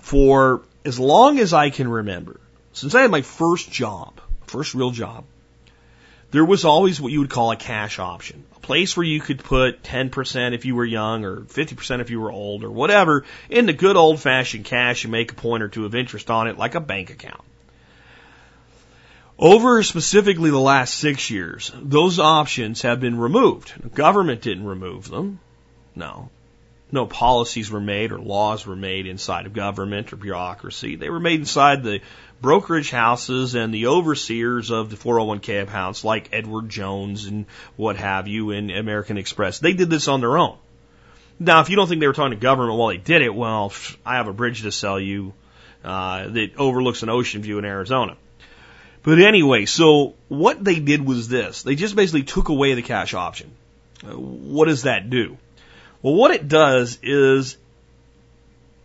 for as long as I can remember, since I had my first job, first real job, there was always what you would call a cash option a place where you could put 10% if you were young or 50% if you were old or whatever into good old fashioned cash and make a point or two of interest on it like a bank account. Over specifically the last six years, those options have been removed. The government didn't remove them. No. No policies were made or laws were made inside of government or bureaucracy. They were made inside the brokerage houses and the overseers of the 401k accounts like Edward Jones and what have you in American Express. They did this on their own. Now, if you don't think they were talking to government while they did it, well, I have a bridge to sell you uh, that overlooks an ocean view in Arizona. But anyway, so what they did was this. They just basically took away the cash option. What does that do? Well, what it does is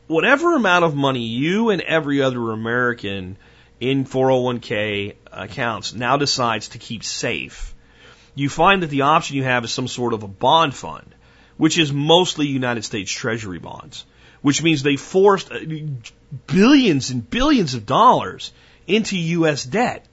whatever amount of money you and every other American in 401k accounts now decides to keep safe, you find that the option you have is some sort of a bond fund, which is mostly United States Treasury bonds, which means they forced uh, billions and billions of dollars into U.S. debt.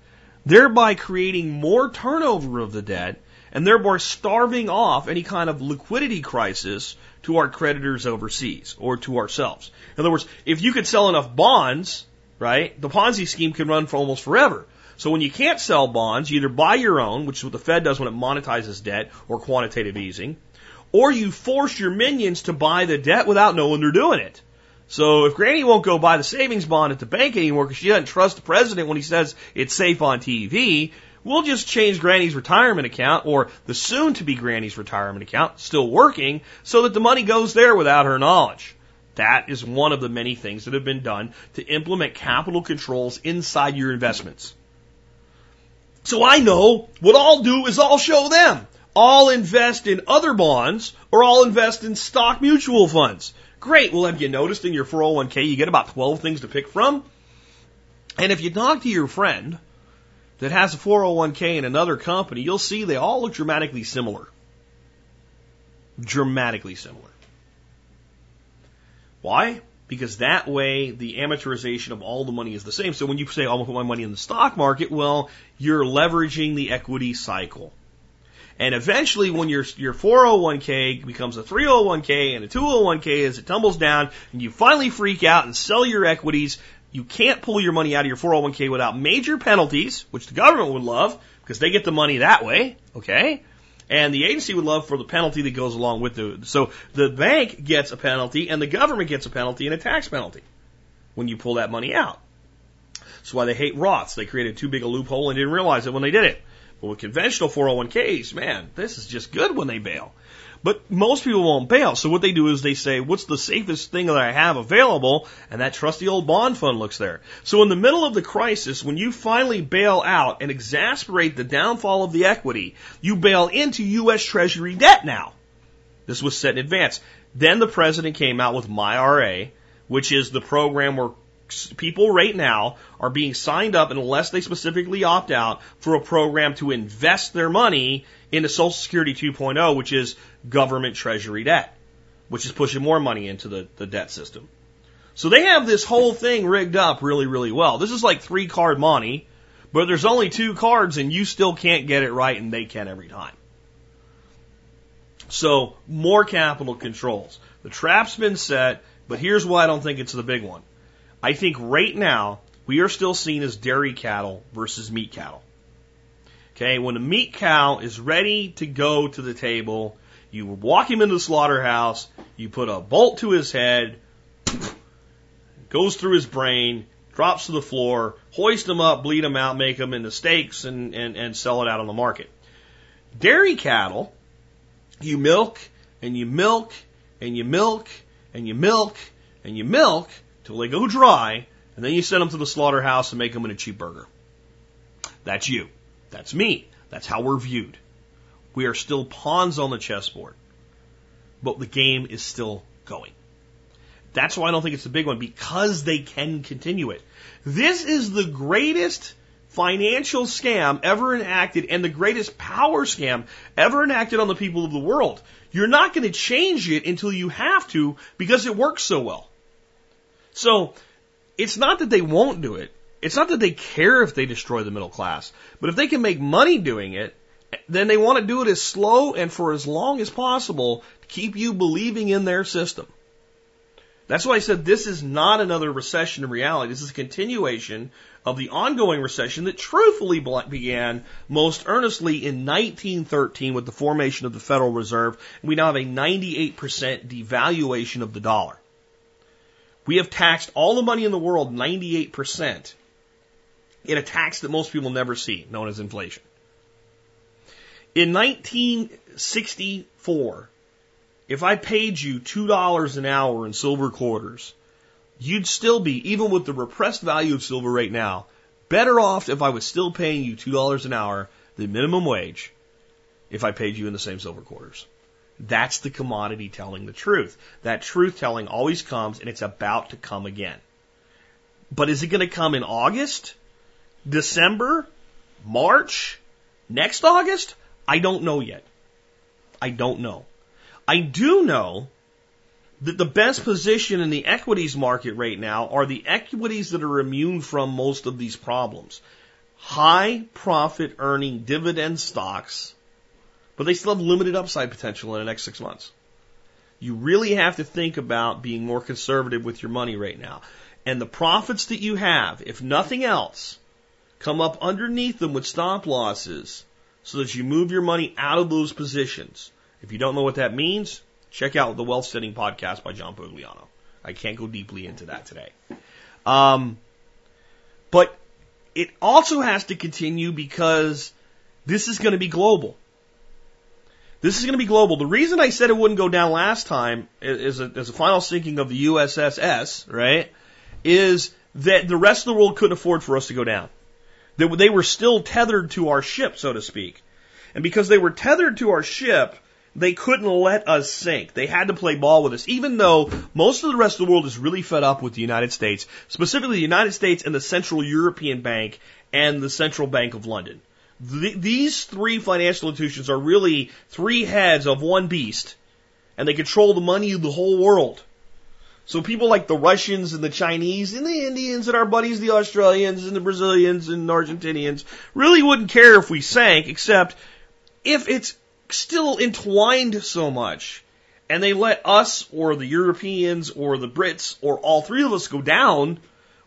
thereby creating more turnover of the debt and thereby starving off any kind of liquidity crisis to our creditors overseas or to ourselves. In other words, if you could sell enough bonds, right, the Ponzi scheme can run for almost forever. So when you can't sell bonds, you either buy your own, which is what the Fed does when it monetizes debt or quantitative easing, or you force your minions to buy the debt without knowing they're doing it. So if Granny won't go buy the savings bond at the bank anymore because she doesn't trust the president when he says it's safe on TV, we'll just change Granny's retirement account or the soon to be Granny's retirement account, still working, so that the money goes there without her knowledge. That is one of the many things that have been done to implement capital controls inside your investments. So I know what I'll do is I'll show them. I'll invest in other bonds or I'll invest in stock mutual funds. Great. Well, have you noticed in your 401k you get about 12 things to pick from? And if you talk to your friend that has a 401k in another company, you'll see they all look dramatically similar. Dramatically similar. Why? Because that way the amateurization of all the money is the same. So when you say, oh, I'll put my money in the stock market, well, you're leveraging the equity cycle. And eventually when your, your 401k becomes a 301k and a 201k as it tumbles down and you finally freak out and sell your equities, you can't pull your money out of your 401k without major penalties, which the government would love because they get the money that way. Okay. And the agency would love for the penalty that goes along with the, so the bank gets a penalty and the government gets a penalty and a tax penalty when you pull that money out. That's why they hate Roths. They created too big a loophole and didn't realize it when they did it. But with conventional 401ks, man, this is just good when they bail. But most people won't bail. So what they do is they say, what's the safest thing that I have available? And that trusty old bond fund looks there. So in the middle of the crisis, when you finally bail out and exasperate the downfall of the equity, you bail into U.S. Treasury debt now. This was set in advance. Then the president came out with MyRA, which is the program where people right now are being signed up unless they specifically opt out for a program to invest their money into Social Security 2.0, which is government treasury debt, which is pushing more money into the, the debt system. So they have this whole thing rigged up really, really well. This is like three card monte, but there's only two cards and you still can't get it right and they can every time. So more capital controls. The trap's been set, but here's why I don't think it's the big one. I think right now we are still seen as dairy cattle versus meat cattle. Okay, when a meat cow is ready to go to the table, you walk him into the slaughterhouse, you put a bolt to his head, goes through his brain, drops to the floor, hoist him up, bleed him out, make him into steaks, and, and, and sell it out on the market. Dairy cattle, you milk and you milk and you milk and you milk and you milk till they go dry, and then you send them to the slaughterhouse and make them in a cheap burger. That's you. That's me. That's how we're viewed. We are still pawns on the chessboard, but the game is still going. That's why I don't think it's a big one because they can continue it. This is the greatest financial scam ever enacted and the greatest power scam ever enacted on the people of the world. You're not going to change it until you have to because it works so well. So it's not that they won't do it. It's not that they care if they destroy the middle class, but if they can make money doing it, then they want to do it as slow and for as long as possible to keep you believing in their system. That's why I said this is not another recession in reality. This is a continuation of the ongoing recession that truthfully began most earnestly in 1913 with the formation of the Federal Reserve. We now have a 98% devaluation of the dollar. We have taxed all the money in the world 98% in a tax that most people never see, known as inflation. In 1964, if I paid you $2 an hour in silver quarters, you'd still be, even with the repressed value of silver right now, better off if I was still paying you $2 an hour, the minimum wage, if I paid you in the same silver quarters. That's the commodity telling the truth. That truth telling always comes and it's about to come again. But is it going to come in August? December? March? Next August? I don't know yet. I don't know. I do know that the best position in the equities market right now are the equities that are immune from most of these problems. high profit earning dividend stocks, but they still have limited upside potential in the next six months. You really have to think about being more conservative with your money right now. And the profits that you have, if nothing else, come up underneath them with stop losses so that you move your money out of those positions. If you don't know what that means, check out the Wealth Standard podcast by John Pugliano. I can't go deeply into that today. Um, but it also has to continue because this is going to be global. This is going to be global. The reason I said it wouldn't go down last time as a, as a final sinking of the USSS, right, is that the rest of the world couldn't afford for us to go down. That they were still tethered to our ship, so to speak. And because they were tethered to our ship, they couldn't let us sink. They had to play ball with us, even though most of the rest of the world is really fed up with the United States, specifically the United States and the Central European Bank and the Central Bank of London. The, these three financial institutions are really three heads of one beast, and they control the money of the whole world. So people like the Russians and the Chinese and the Indians and our buddies, the Australians and the Brazilians and Argentinians, really wouldn't care if we sank, except if it's still entwined so much and they let us or the Europeans or the Brits or all three of us go down,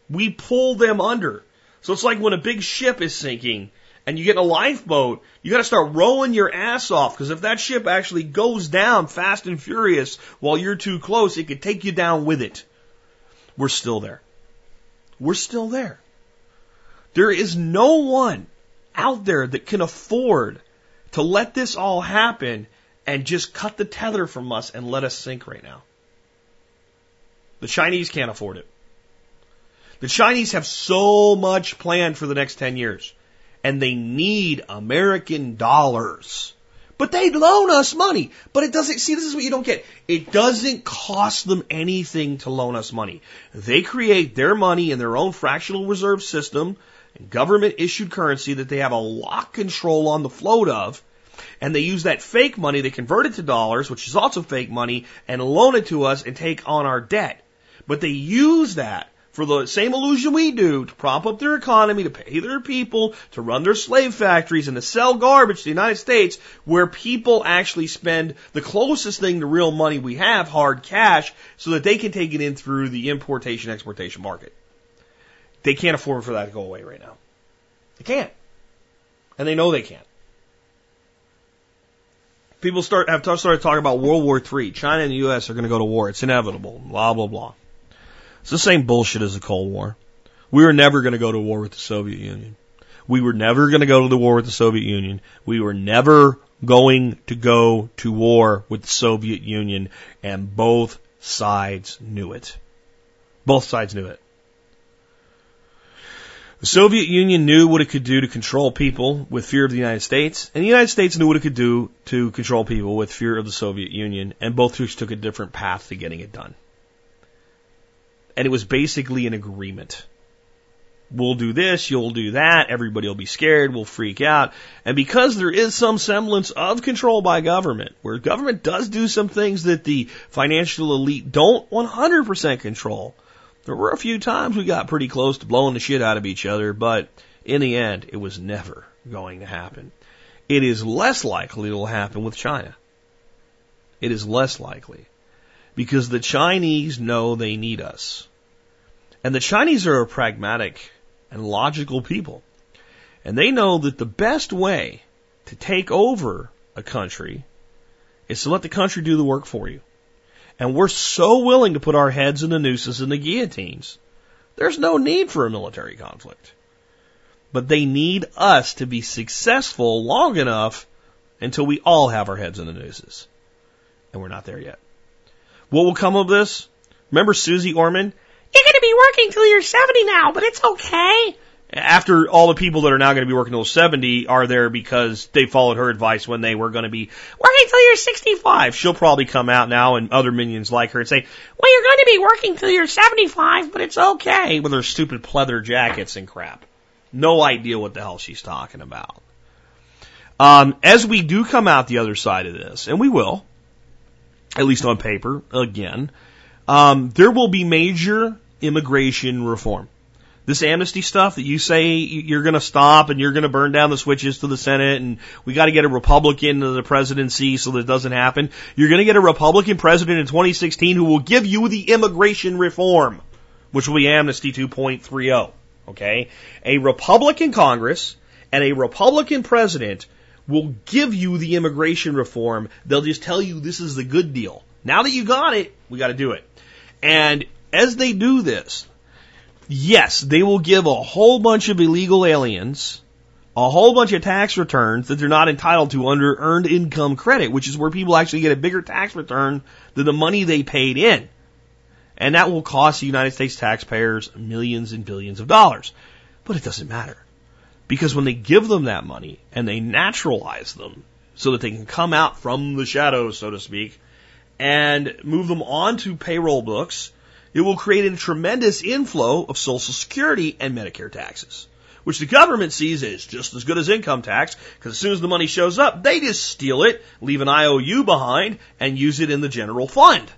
we pull them under. So it's like when a big ship is sinking and you get in a lifeboat, you got to start rowing your ass off because if that ship actually goes down fast and furious while you're too close, it could take you down with it. We're still there. We're still there. There is no one out there that can afford to let this all happen and just cut the tether from us and let us sink right now. The Chinese can't afford it. The Chinese have so much planned for the next 10 years and they need American dollars. But they loan us money. But it doesn't, see, this is what you don't get. It doesn't cost them anything to loan us money. They create their money in their own fractional reserve system, government issued currency that they have a lock control on the float of. And they use that fake money, they convert it to dollars, which is also fake money, and loan it to us and take on our debt. But they use that for the same illusion we do to prop up their economy, to pay their people, to run their slave factories, and to sell garbage to the United States, where people actually spend the closest thing to real money we have, hard cash, so that they can take it in through the importation exportation market. They can't afford for that to go away right now. They can't. And they know they can't. People start have started talking about World War III. China and the U.S. are going to go to war. It's inevitable. Blah blah blah. It's the same bullshit as the Cold War. We were never going to go to war with the Soviet Union. We were never going to go to the war with the Soviet Union. We were never going to go to war with the Soviet Union, and both sides knew it. Both sides knew it. The Soviet Union knew what it could do to control people with fear of the United States, and the United States knew what it could do to control people with fear of the Soviet Union, and both took a different path to getting it done. And it was basically an agreement. We'll do this, you'll do that, everybody will be scared, we'll freak out. And because there is some semblance of control by government, where government does do some things that the financial elite don't 100% control, there were a few times we got pretty close to blowing the shit out of each other, but in the end, it was never going to happen. It is less likely it'll happen with China. It is less likely because the Chinese know they need us. And the Chinese are a pragmatic and logical people. And they know that the best way to take over a country is to let the country do the work for you. And we're so willing to put our heads in the nooses and the guillotines. There's no need for a military conflict. But they need us to be successful long enough until we all have our heads in the nooses. And we're not there yet. What will come of this? Remember Susie Orman? You're going to be working till you're 70 now, but it's okay. After all the people that are now going to be working till 70 are there because they followed her advice when they were going to be working till you're 65. She'll probably come out now and other minions like her and say, well, you're going to be working till you're 75, but it's okay with her stupid pleather jackets and crap. No idea what the hell she's talking about. Um, as we do come out the other side of this, and we will, at least on paper, again, um, there will be major immigration reform. This amnesty stuff that you say you're going to stop and you're going to burn down the switches to the Senate and we got to get a Republican to the presidency so that it doesn't happen. You're going to get a Republican president in 2016 who will give you the immigration reform, which will be amnesty 2.30. Okay? A Republican Congress and a Republican president will give you the immigration reform. They'll just tell you this is the good deal. Now that you got it, we got to do it. And as they do this, yes, they will give a whole bunch of illegal aliens a whole bunch of tax returns that they're not entitled to under earned income credit, which is where people actually get a bigger tax return than the money they paid in. And that will cost the United States taxpayers millions and billions of dollars. But it doesn't matter. Because when they give them that money and they naturalize them so that they can come out from the shadows, so to speak, and move them onto payroll books it will create a tremendous inflow of Social Security and Medicare taxes, which the government sees as just as good as income tax, because as soon as the money shows up, they just steal it, leave an IOU behind, and use it in the general fund.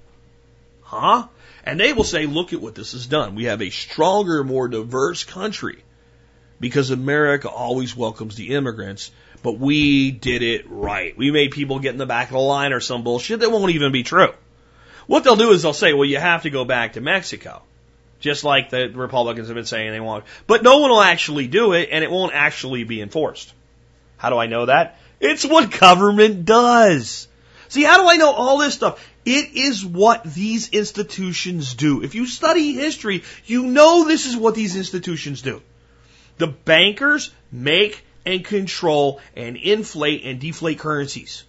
Huh? And they will say, look at what this has done. We have a stronger, more diverse country because America always welcomes the immigrants, but we did it right. We made people get in the back of the line or some bullshit that won't even be true. What they'll do is they'll say, well, you have to go back to Mexico. Just like the Republicans have been saying they want. But no one will actually do it and it won't actually be enforced. How do I know that? It's what government does. See, how do I know all this stuff? It is what these institutions do. If you study history, you know this is what these institutions do. The bankers make and control and inflate and deflate currencies.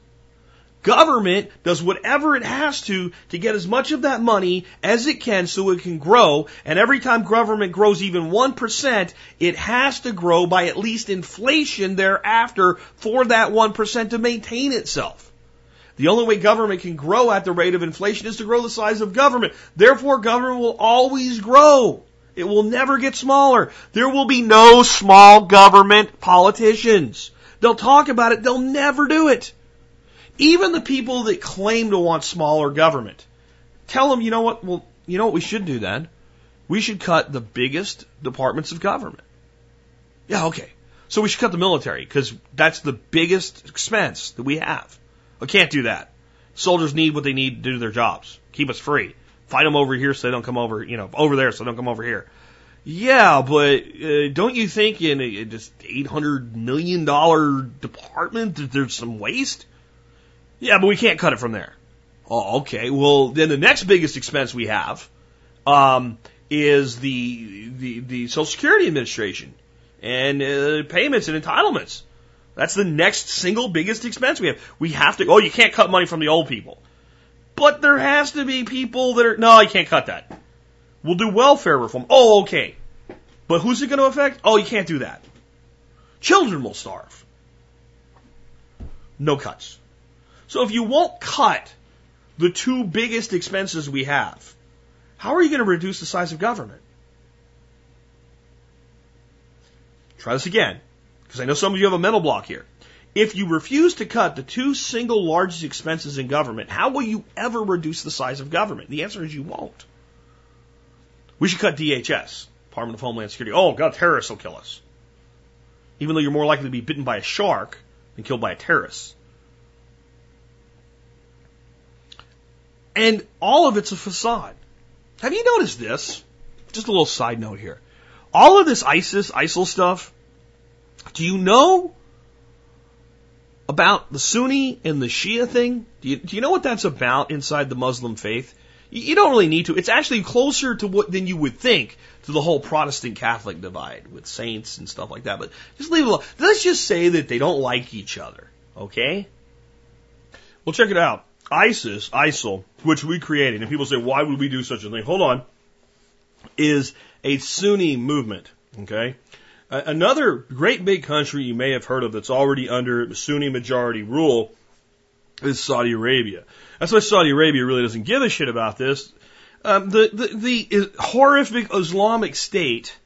Government does whatever it has to to get as much of that money as it can so it can grow. And every time government grows even 1%, it has to grow by at least inflation thereafter for that 1% to maintain itself. The only way government can grow at the rate of inflation is to grow the size of government. Therefore, government will always grow. It will never get smaller. There will be no small government politicians. They'll talk about it, they'll never do it. Even the people that claim to want smaller government, tell them, you know what? Well, you know what we should do then? We should cut the biggest departments of government. Yeah, okay. So we should cut the military because that's the biggest expense that we have. I can't do that. Soldiers need what they need to do their jobs. Keep us free. Fight them over here so they don't come over, you know, over there so they don't come over here. Yeah, but uh, don't you think in a, just eight hundred million dollar department that there's some waste? Yeah, but we can't cut it from there. Oh, okay. Well, then the next biggest expense we have um, is the, the the Social Security Administration and uh, payments and entitlements. That's the next single biggest expense we have. We have to. Oh, you can't cut money from the old people, but there has to be people that are. No, you can't cut that. We'll do welfare reform. Oh, okay. But who's it going to affect? Oh, you can't do that. Children will starve. No cuts. So if you won't cut the two biggest expenses we have, how are you going to reduce the size of government? Try this again, because I know some of you have a mental block here. If you refuse to cut the two single largest expenses in government, how will you ever reduce the size of government? The answer is you won't. We should cut DHS, Department of Homeland Security. Oh, God, terrorists will kill us. Even though you're more likely to be bitten by a shark than killed by a terrorist. And all of it's a facade. Have you noticed this? Just a little side note here. All of this ISIS, ISIL stuff, do you know about the Sunni and the Shia thing? Do you, do you know what that's about inside the Muslim faith? You, you don't really need to. It's actually closer to what than you would think to the whole Protestant Catholic divide with saints and stuff like that. But just leave it alone. Let's just say that they don't like each other. Okay? Well, check it out. ISIS, ISIL, which we created, and people say, why would we do such a thing? Hold on, is a Sunni movement. Okay. Another great big country you may have heard of that's already under Sunni majority rule is Saudi Arabia. That's why Saudi Arabia really doesn't give a shit about this. Um, the, the, the horrific Islamic state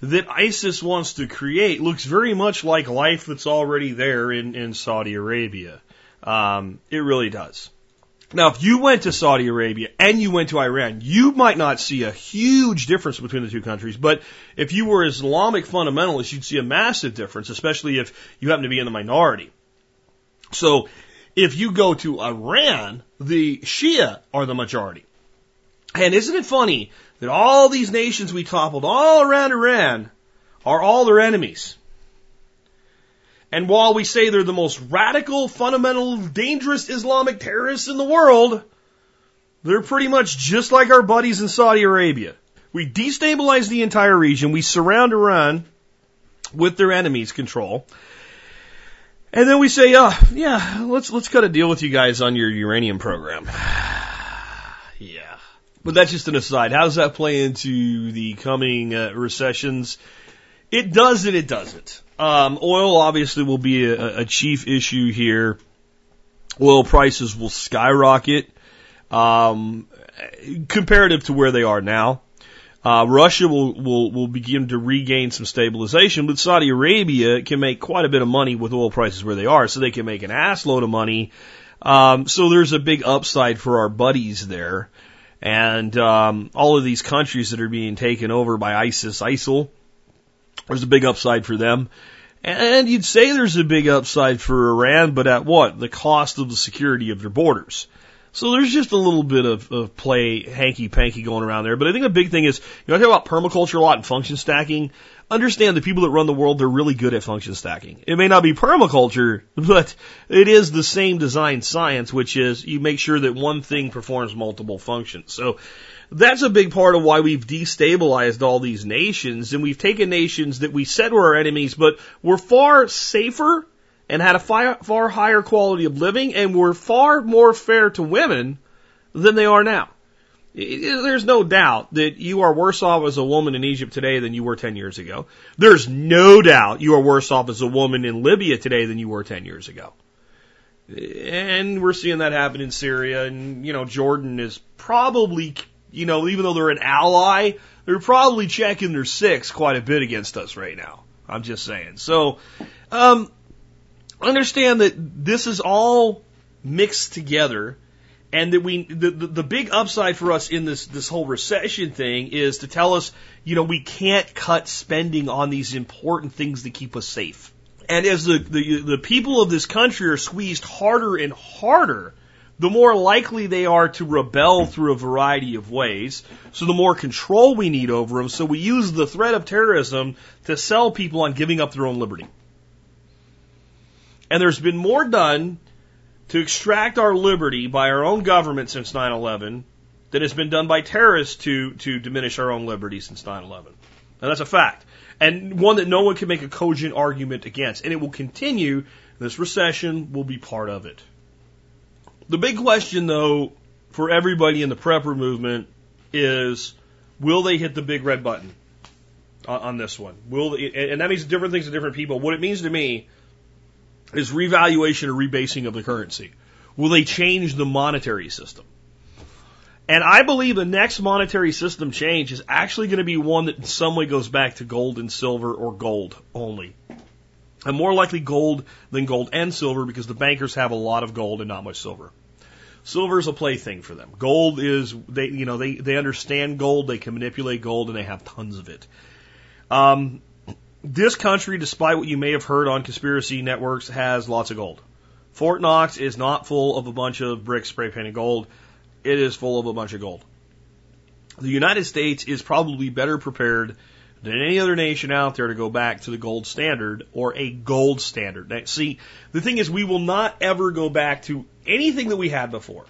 that ISIS wants to create looks very much like life that's already there in, in Saudi Arabia. Um, it really does. Now, if you went to Saudi Arabia and you went to Iran, you might not see a huge difference between the two countries. But if you were Islamic fundamentalist, you'd see a massive difference, especially if you happen to be in the minority. So if you go to Iran, the Shia are the majority. And isn't it funny that all these nations we toppled all around Iran are all their enemies? And while we say they're the most radical, fundamental, dangerous Islamic terrorists in the world, they're pretty much just like our buddies in Saudi Arabia. We destabilize the entire region, we surround Iran with their enemies' control, and then we say, uh, yeah, let's let's cut a deal with you guys on your uranium program. yeah. But that's just an aside. How does that play into the coming uh, recessions? It does and it doesn't. Um, oil obviously will be a, a chief issue here. Oil prices will skyrocket um, comparative to where they are now. Uh, Russia will, will, will begin to regain some stabilization, but Saudi Arabia can make quite a bit of money with oil prices where they are, so they can make an assload of money. Um, so there's a big upside for our buddies there. And um, all of these countries that are being taken over by ISIS, ISIL, there's a big upside for them. And you'd say there's a big upside for Iran, but at what? The cost of the security of their borders. So there's just a little bit of, of play hanky panky going around there. But I think a big thing is, you know, I talk about permaculture a lot and function stacking. Understand the people that run the world, they're really good at function stacking. It may not be permaculture, but it is the same design science, which is you make sure that one thing performs multiple functions. So that's a big part of why we've destabilized all these nations and we've taken nations that we said were our enemies, but were far safer and had a far, far higher quality of living and were far more fair to women than they are now. There's no doubt that you are worse off as a woman in Egypt today than you were 10 years ago. There's no doubt you are worse off as a woman in Libya today than you were 10 years ago. And we're seeing that happen in Syria and, you know, Jordan is probably you know, even though they're an ally, they're probably checking their six quite a bit against us right now. I'm just saying. So, um, understand that this is all mixed together and that we the, the, the big upside for us in this this whole recession thing is to tell us you know we can't cut spending on these important things that keep us safe and as the the, the people of this country are squeezed harder and harder the more likely they are to rebel through a variety of ways. So the more control we need over them. So we use the threat of terrorism to sell people on giving up their own liberty. And there's been more done to extract our liberty by our own government since 9-11 than has been done by terrorists to, to diminish our own liberty since 9-11. And that's a fact. And one that no one can make a cogent argument against. And it will continue. This recession will be part of it. The big question, though, for everybody in the prepper movement is will they hit the big red button on, this one? Will they, and that means different things to different people. What it means to me is revaluation or rebasing of the currency. Will they change the monetary system? And I believe the next monetary system change is actually going to be one that in some way goes back to gold and silver or gold only. And more likely gold than gold and silver because the bankers have a lot of gold and not much silver. Silver is a plaything for them. Gold is they you know they they understand gold, they can manipulate gold, and they have tons of it. Um, this country, despite what you may have heard on conspiracy networks, has lots of gold. Fort Knox is not full of a bunch of bricks spray painted gold. It is full of a bunch of gold. The United States is probably better prepared than any other nation out there to go back to the gold standard or a gold standard. Now, see, the thing is, we will not ever go back to anything that we had before.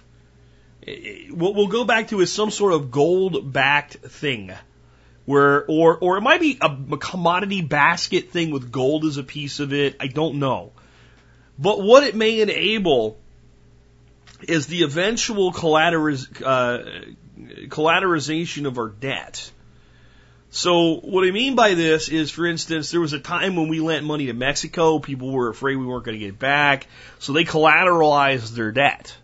What we'll go back to is some sort of gold backed thing. Where, or, or it might be a, a commodity basket thing with gold as a piece of it. I don't know. But what it may enable is the eventual collateriz, uh, collateralization of our debt. So what I mean by this is, for instance, there was a time when we lent money to Mexico. People were afraid we weren't going to get it back, so they collateralized their debt.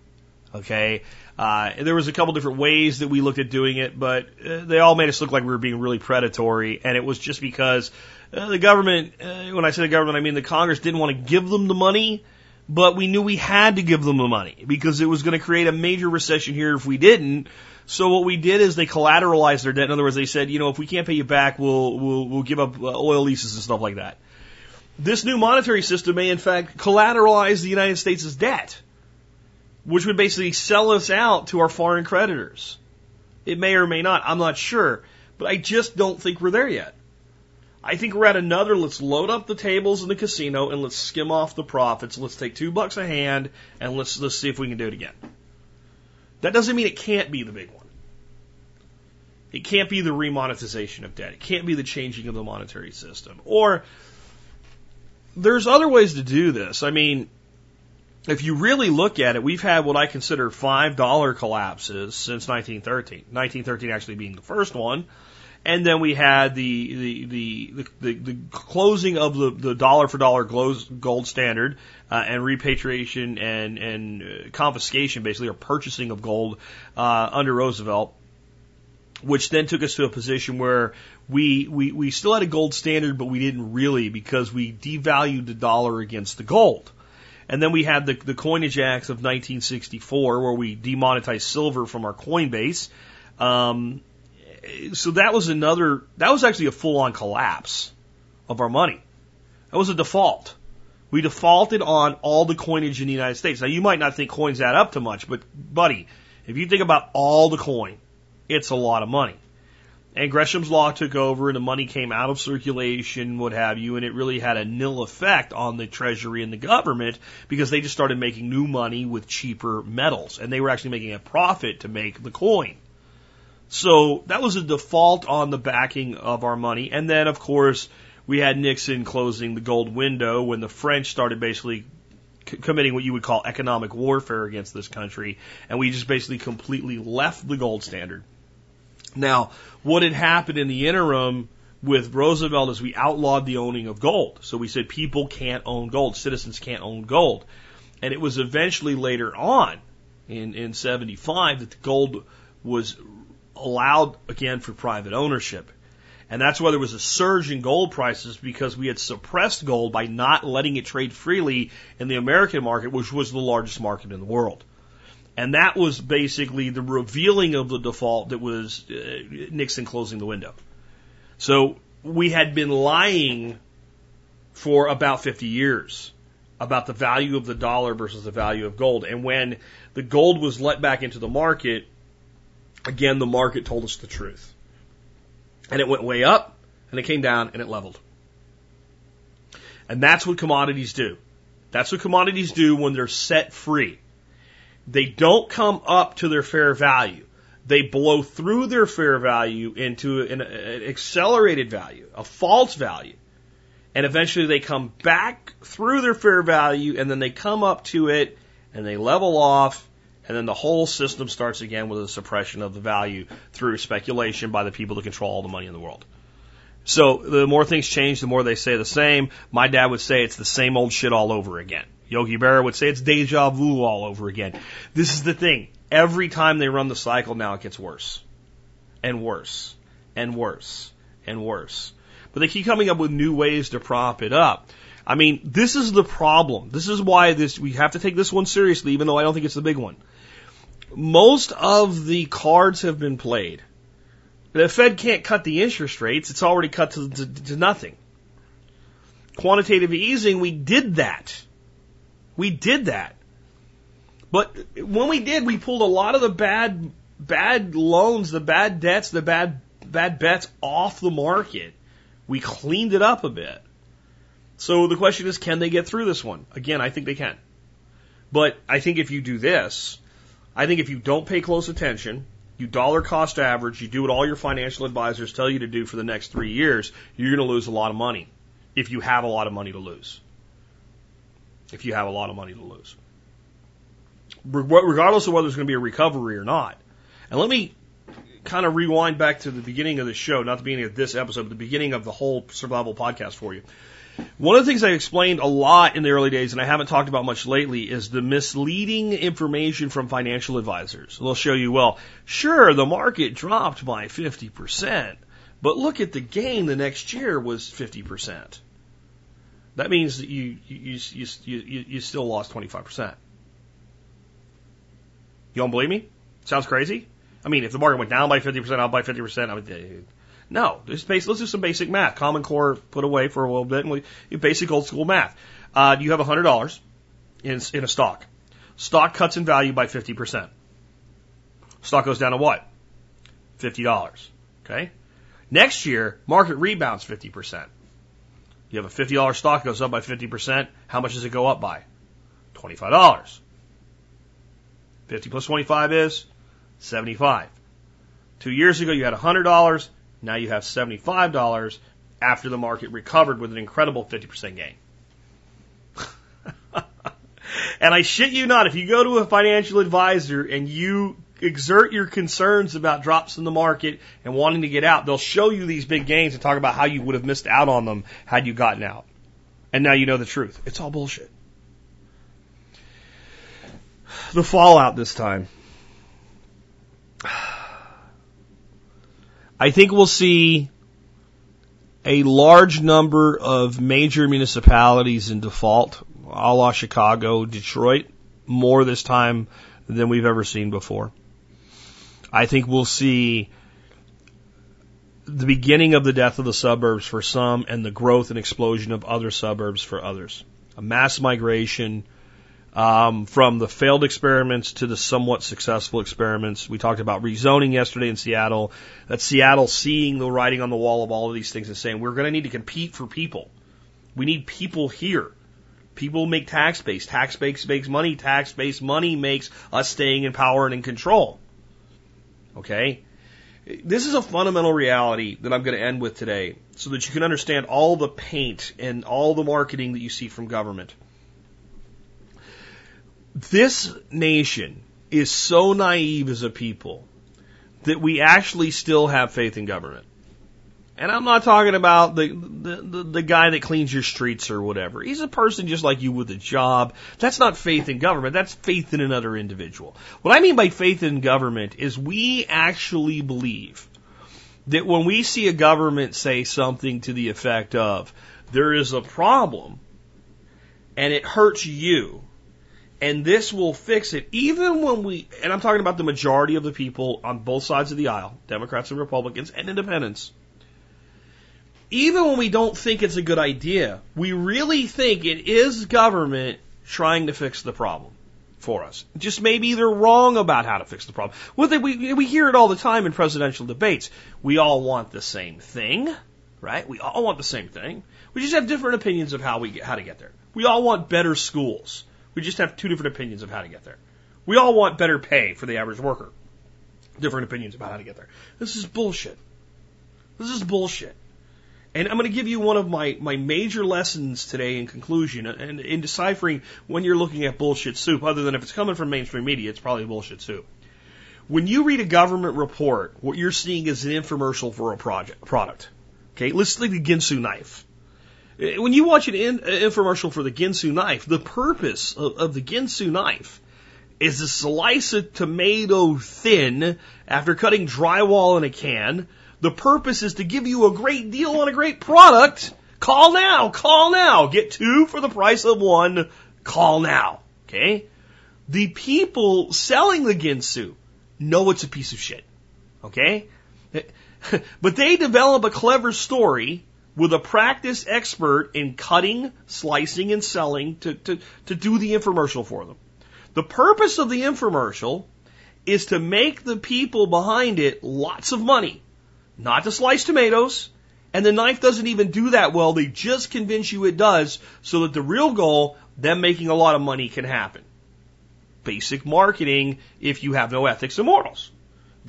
Okay. Uh, there was a couple different ways that we looked at doing it, but uh, they all made us look like we were being really predatory, and it was just because uh, the government, uh, when I say the government, I mean the Congress didn't want to give them the money, but we knew we had to give them the money because it was going to create a major recession here if we didn't. So what we did is they collateralized their debt. In other words, they said, you know, if we can't pay you back, we'll we'll we'll give up uh, oil leases and stuff like that. This new monetary system may in fact collateralize the United States' debt, which would basically sell us out to our foreign creditors. It may or may not. I'm not sure, but I just don't think we're there yet. I think we're at another. Let's load up the tables in the casino and let's skim off the profits. Let's take two bucks a hand and let's let's see if we can do it again. That doesn't mean it can't be the big one. It can't be the remonetization of debt. It can't be the changing of the monetary system. Or there's other ways to do this. I mean, if you really look at it, we've had what I consider five dollar collapses since 1913. 1913 actually being the first one. And then we had the the the the, the closing of the, the dollar for dollar gold standard uh, and repatriation and and uh, confiscation, basically, or purchasing of gold uh, under Roosevelt, which then took us to a position where we, we we still had a gold standard, but we didn't really because we devalued the dollar against the gold. And then we had the, the Coinage Acts of 1964, where we demonetized silver from our coin base. Um, so that was another, that was actually a full on collapse of our money. That was a default. We defaulted on all the coinage in the United States. Now you might not think coins add up to much, but buddy, if you think about all the coin, it's a lot of money. And Gresham's law took over and the money came out of circulation, what have you, and it really had a nil effect on the treasury and the government because they just started making new money with cheaper metals and they were actually making a profit to make the coin. So that was a default on the backing of our money. And then, of course, we had Nixon closing the gold window when the French started basically committing what you would call economic warfare against this country. And we just basically completely left the gold standard. Now, what had happened in the interim with Roosevelt is we outlawed the owning of gold. So we said people can't own gold, citizens can't own gold. And it was eventually later on in, in 75 that the gold was allowed again for private ownership. And that's why there was a surge in gold prices because we had suppressed gold by not letting it trade freely in the American market, which was the largest market in the world. And that was basically the revealing of the default that was uh, Nixon closing the window. So we had been lying for about 50 years about the value of the dollar versus the value of gold. And when the gold was let back into the market, again, the market told us the truth. And it went way up and it came down and it leveled. And that's what commodities do. That's what commodities do when they're set free. They don't come up to their fair value. They blow through their fair value into an, an accelerated value, a false value. And eventually they come back through their fair value and then they come up to it and they level off and then the whole system starts again with a suppression of the value through speculation by the people that control all the money in the world. So the more things change, the more they say the same. My dad would say it's the same old shit all over again. Yogi Berra would say it's deja vu all over again. This is the thing. Every time they run the cycle now, it gets worse and worse and worse and worse. But they keep coming up with new ways to prop it up. I mean, this is the problem. This is why this, we have to take this one seriously, even though I don't think it's the big one. Most of the cards have been played. The Fed can't cut the interest rates. It's already cut to, to, to nothing. Quantitative easing, we did that. We did that. But when we did, we pulled a lot of the bad, bad loans, the bad debts, the bad, bad bets off the market. We cleaned it up a bit. So the question is, can they get through this one? Again, I think they can. But I think if you do this, I think if you don't pay close attention, you dollar cost average, you do what all your financial advisors tell you to do for the next three years, you're going to lose a lot of money if you have a lot of money to lose. If you have a lot of money to lose. Regardless of whether there's going to be a recovery or not. And let me kind of rewind back to the beginning of the show, not the beginning of this episode, but the beginning of the whole survival podcast for you. One of the things I explained a lot in the early days, and I haven't talked about much lately, is the misleading information from financial advisors. They'll show you, well, sure, the market dropped by 50%, but look at the gain the next year was 50%. that means that you you you you, you, still lost 25%. You don't believe me? Sounds crazy? I mean, if the market went down by 50%, up by 50%, I would, uh, no. Just base, let's do some basic math. Common core put away for a little bit, and we, basic old school math. Uh, you have $100 in, in a stock. Stock cuts in value by 50%. Stock goes down to what? $50. Okay? Next year, market rebounds 50%. You have a $50 stock goes up by 50%. How much does it go up by? $25. 50 plus 25 is 75. Two years ago, you had $100. Now you have $75 after the market recovered with an incredible 50% gain. and I shit you not, if you go to a financial advisor and you exert your concerns about drops in the market and wanting to get out, they'll show you these big gains and talk about how you would have missed out on them had you gotten out. And now you know the truth. It's all bullshit. The fallout this time. I think we'll see a large number of major municipalities in default, a la Chicago, Detroit, more this time than we've ever seen before. I think we'll see the beginning of the death of the suburbs for some and the growth and explosion of other suburbs for others. A mass migration um, from the failed experiments to the somewhat successful experiments. We talked about rezoning yesterday in Seattle, that Seattle seeing the writing on the wall of all of these things and saying, we're going to need to compete for people. We need people here. People make tax base. Tax base makes money. Tax base money makes us staying in power and in control. Okay? This is a fundamental reality that I'm going to end with today so that you can understand all the paint and all the marketing that you see from government. This nation is so naive as a people that we actually still have faith in government. And I'm not talking about the, the, the, the, guy that cleans your streets or whatever. He's a person just like you with a job. That's not faith in government. That's faith in another individual. What I mean by faith in government is we actually believe that when we see a government say something to the effect of, there is a problem and it hurts you and this will fix it even when we, and I'm talking about the majority of the people on both sides of the aisle, Democrats and Republicans and independents even when we don't think it's a good idea, we really think it is government trying to fix the problem for us. Just maybe they're wrong about how to fix the problem. We, we hear it all the time in presidential debates. We all want the same thing, right? We all want the same thing. We just have different opinions of how we how to get there. We all want better schools. We just have two different opinions of how to get there. We all want better pay for the average worker. Different opinions about how to get there. This is bullshit. This is bullshit. And I'm going to give you one of my, my major lessons today in conclusion and in deciphering when you're looking at bullshit soup, other than if it's coming from mainstream media, it's probably bullshit soup. When you read a government report, what you're seeing is an infomercial for a project, product. Okay, let's take the Ginsu knife. When you watch an in, uh, infomercial for the Ginsu knife, the purpose of, of the Ginsu knife is to slice a tomato thin after cutting drywall in a can the purpose is to give you a great deal on a great product. Call now, call now. Get two for the price of one. Call now. Okay? The people selling the Ginsu know it's a piece of shit. Okay? but they develop a clever story with a practice expert in cutting, slicing, and selling to, to, to do the infomercial for them. The purpose of the infomercial is to make the people behind it lots of money not to slice tomatoes. And the knife doesn't even do that well. They just convince you it does so that the real goal, them making a lot of money, can happen. Basic marketing if you have no ethics and morals.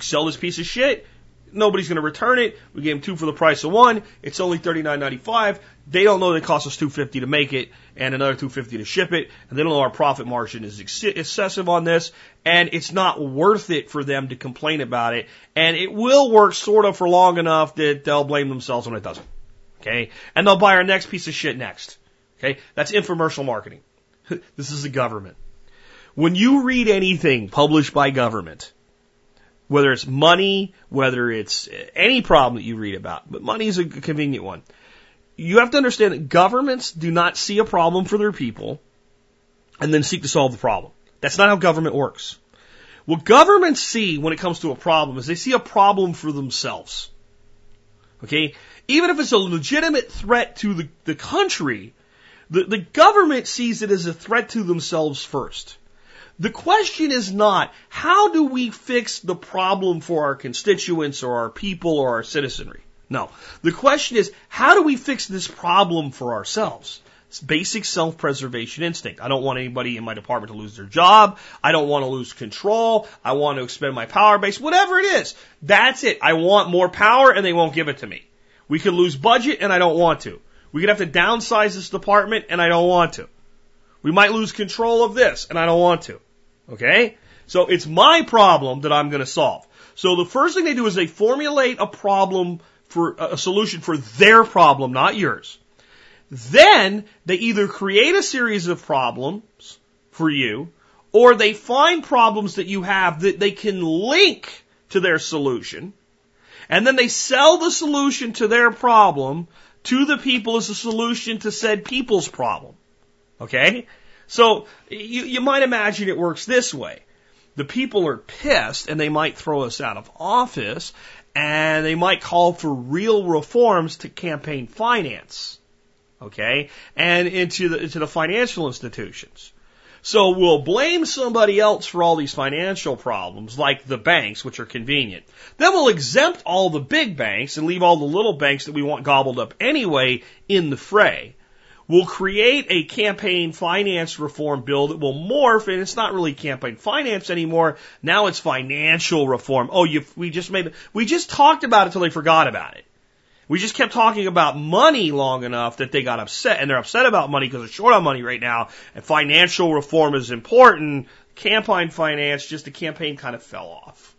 Sell this piece of shit, nobody's going to return it. We gave them two for the price of one. It's only thirty nine ninety five. They don't know that it costs us two fifty to make it and another two fifty to ship it, and they don't know our profit margin is ex- excessive on this, and it's not worth it for them to complain about it. And it will work sort of for long enough that they'll blame themselves when it doesn't. Okay, and they'll buy our next piece of shit next. Okay, that's infomercial marketing. this is the government. When you read anything published by government, whether it's money, whether it's any problem that you read about, but money is a convenient one. you have to understand that governments do not see a problem for their people and then seek to solve the problem. That's not how government works. What governments see when it comes to a problem is they see a problem for themselves. Okay? Even if it's a legitimate threat to the, the country, the, the government sees it as a threat to themselves first. The question is not how do we fix the problem for our constituents or our people or our citizenry? No. The question is how do we fix this problem for ourselves? It's basic self-preservation instinct. I don't want anybody in my department to lose their job. I don't want to lose control. I want to expend my power base, whatever it is. That's it. I want more power and they won't give it to me. We could lose budget and I don't want to. We could have to downsize this department and I don't want to. We might lose control of this and I don't want to. Okay? So it's my problem that I'm going to solve. So the first thing they do is they formulate a problem for a solution for their problem, not yours. Then they either create a series of problems for you or they find problems that you have that they can link to their solution and then they sell the solution to their problem to the people as a solution to said people's problem. Okay? So you, you might imagine it works this way. The people are pissed and they might throw us out of office and they might call for real reforms to campaign finance. Okay? And into the, into the financial institutions. So we'll blame somebody else for all these financial problems, like the banks, which are convenient. Then we'll exempt all the big banks and leave all the little banks that we want gobbled up anyway in the fray. We'll create a campaign finance reform bill that will morph, and it's not really campaign finance anymore. Now it's financial reform. Oh, you, we just made, we just talked about it till they forgot about it. We just kept talking about money long enough that they got upset, and they're upset about money because they're short on money right now, and financial reform is important. Campaign finance, just the campaign kind of fell off.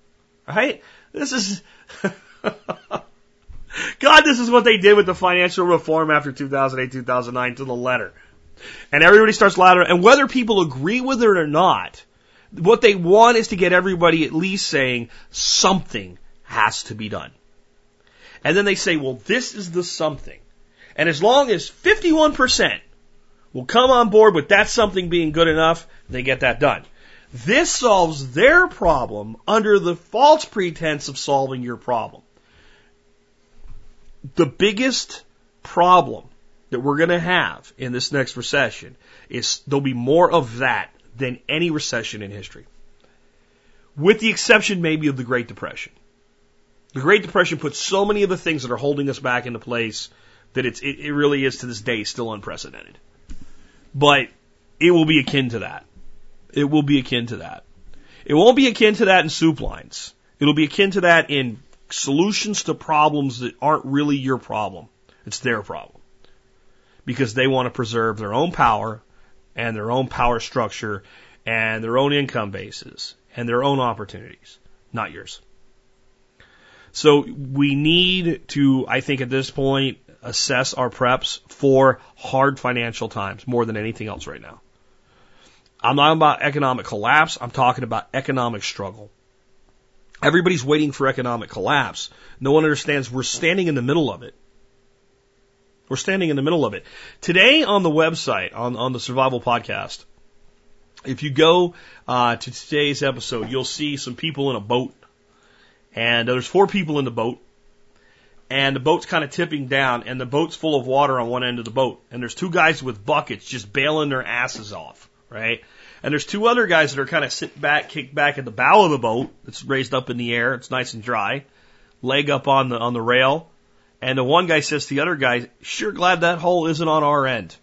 Right? This is, God, this is what they did with the financial reform after 2008, 2009 to the letter. And everybody starts louder, and whether people agree with it or not, what they want is to get everybody at least saying something has to be done. And then they say, well, this is the something. And as long as 51% will come on board with that something being good enough, they get that done. This solves their problem under the false pretense of solving your problem. The biggest problem that we're going to have in this next recession is there'll be more of that than any recession in history. With the exception maybe of the Great Depression. The Great Depression put so many of the things that are holding us back into place that it's, it, it really is to this day still unprecedented. But it will be akin to that. It will be akin to that. It won't be akin to that in soup lines. It'll be akin to that in solutions to problems that aren't really your problem. It's their problem. Because they want to preserve their own power and their own power structure and their own income bases and their own opportunities, not yours. So we need to, I think at this point, assess our preps for hard financial times more than anything else right now. I'm not about economic collapse. I'm talking about economic struggle. Everybody's waiting for economic collapse. No one understands we're standing in the middle of it. We're standing in the middle of it. Today on the website, on, on the Survival Podcast, if you go uh, to today's episode, you'll see some people in a boat and there's four people in the boat, and the boat's kind of tipping down, and the boat's full of water on one end of the boat, and there's two guys with buckets just bailing their asses off, right? And there's two other guys that are kind of sit back, kicked back at the bow of the boat. It's raised up in the air. It's nice and dry. Leg up on the on the rail. And the one guy says to the other guy, "Sure glad that hole isn't on our end."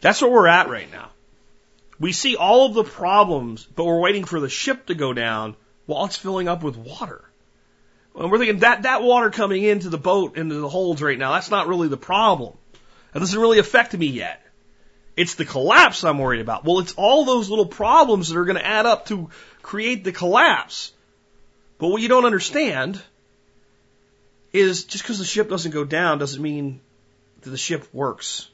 That's where we're at right now. We see all of the problems, but we're waiting for the ship to go down while it's filling up with water. And we're thinking that that water coming into the boat, into the holds right now, that's not really the problem. That doesn't really affect me yet. It's the collapse I'm worried about. Well, it's all those little problems that are going to add up to create the collapse. But what you don't understand is just because the ship doesn't go down doesn't mean that the ship works.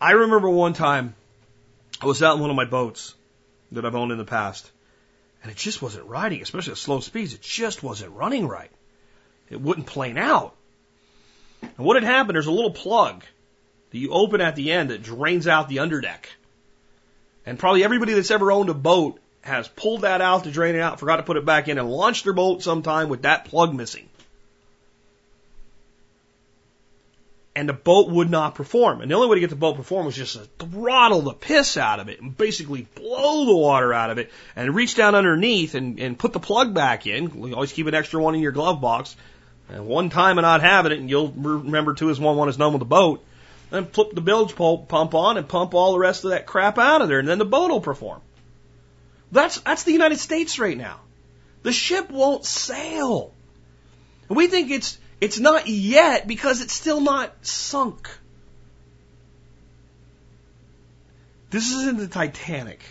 I remember one time I was out in one of my boats that I've owned in the past, and it just wasn't riding, especially at slow speeds. It just wasn't running right. It wouldn't plane out. And what had happened, there's a little plug that you open at the end that drains out the underdeck. And probably everybody that's ever owned a boat has pulled that out to drain it out, forgot to put it back in, and launched their boat sometime with that plug missing. And the boat would not perform. And the only way to get the boat to perform was just to throttle the piss out of it and basically blow the water out of it and reach down underneath and, and put the plug back in. You always keep an extra one in your glove box. And one time and not having it, and you'll remember two is one, one is none with the boat. Then flip the bilge pump on and pump all the rest of that crap out of there, and then the boat will perform. That's, that's the United States right now. The ship won't sail. We think it's, it's not yet because it's still not sunk. This isn't the Titanic.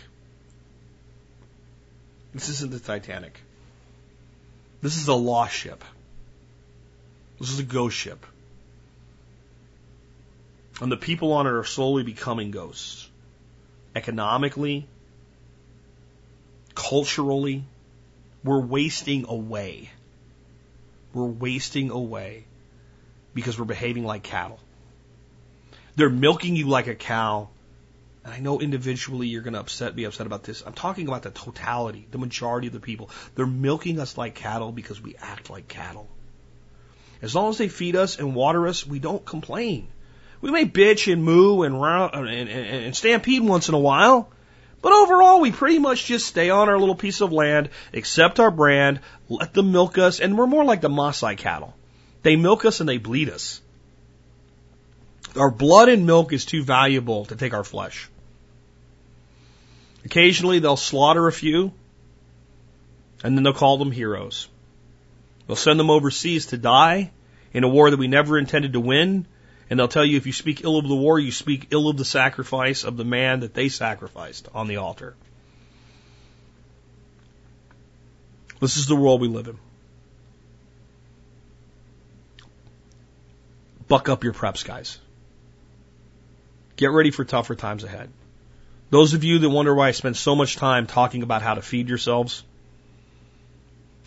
This isn't the Titanic. This is a lost ship. This is a ghost ship. And the people on it are slowly becoming ghosts. Economically, culturally, we're wasting away. We're wasting away because we're behaving like cattle. They're milking you like a cow. And I know individually you're going to upset, be upset about this. I'm talking about the totality, the majority of the people. They're milking us like cattle because we act like cattle. As long as they feed us and water us, we don't complain. We may bitch and moo and, and, and, and stampede once in a while, but overall, we pretty much just stay on our little piece of land, accept our brand, let them milk us, and we're more like the Maasai cattle. They milk us and they bleed us. Our blood and milk is too valuable to take our flesh. Occasionally, they'll slaughter a few, and then they'll call them heroes. They'll send them overseas to die in a war that we never intended to win, and they'll tell you if you speak ill of the war, you speak ill of the sacrifice of the man that they sacrificed on the altar. This is the world we live in. Buck up your preps, guys. Get ready for tougher times ahead. Those of you that wonder why I spend so much time talking about how to feed yourselves,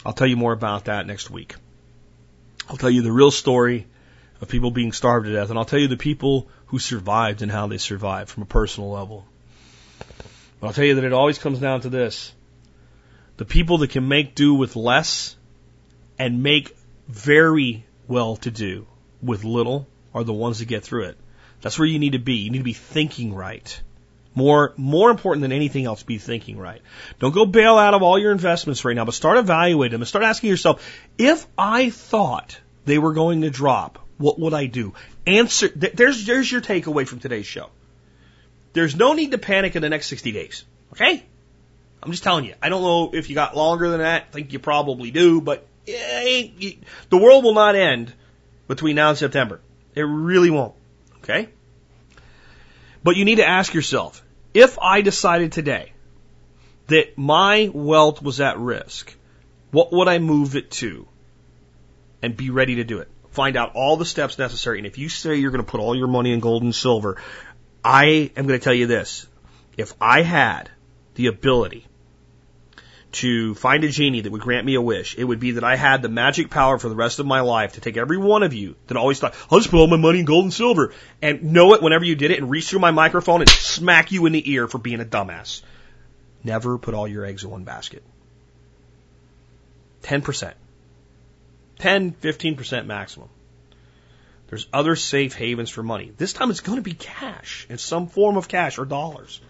I'll tell you more about that next week. I'll tell you the real story of people being starved to death. And I'll tell you the people who survived and how they survived from a personal level. But I'll tell you that it always comes down to this. The people that can make do with less and make very well to do with little are the ones that get through it. That's where you need to be. You need to be thinking right. More, more important than anything else, be thinking right. Don't go bail out of all your investments right now, but start evaluating them and start asking yourself, if I thought they were going to drop, what would I do? Answer. There's there's your takeaway from today's show. There's no need to panic in the next 60 days. Okay? I'm just telling you. I don't know if you got longer than that. I think you probably do, but eh, eh, the world will not end between now and September. It really won't. Okay? But you need to ask yourself, if I decided today that my wealth was at risk, what would I move it to? And be ready to do it find out all the steps necessary. And if you say you're going to put all your money in gold and silver, I am going to tell you this. If I had the ability to find a genie that would grant me a wish, it would be that I had the magic power for the rest of my life to take every one of you that always thought, I'll just put all my money in gold and silver, and know it whenever you did it and reach through my microphone and smack you in the ear for being a dumbass. Never put all your eggs in one basket. 10%. 10, 15% maximum. There's other safe havens for money. This time it's going to be cash in some form of cash or dollars.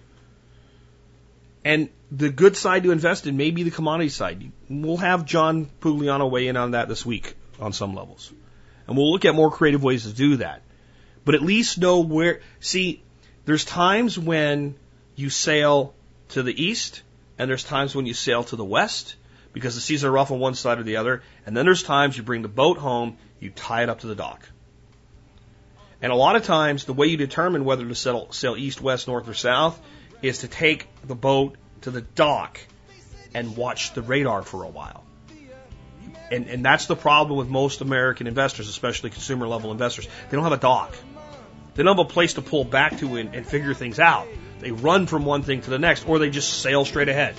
And the good side to invest in may be the commodity side. We'll have John Pugliano weigh in on that this week on some levels. And we'll look at more creative ways to do that. But at least know where, see, there's times when you sail to the east and there's times when you sail to the west because the seas are rough on one side or the other. And then there's times you bring the boat home, you tie it up to the dock. And a lot of times, the way you determine whether to sail, sail east, west, north, or south is to take the boat to the dock and watch the radar for a while. And, and that's the problem with most American investors, especially consumer level investors. They don't have a dock. They don't have a place to pull back to and, and figure things out. They run from one thing to the next, or they just sail straight ahead.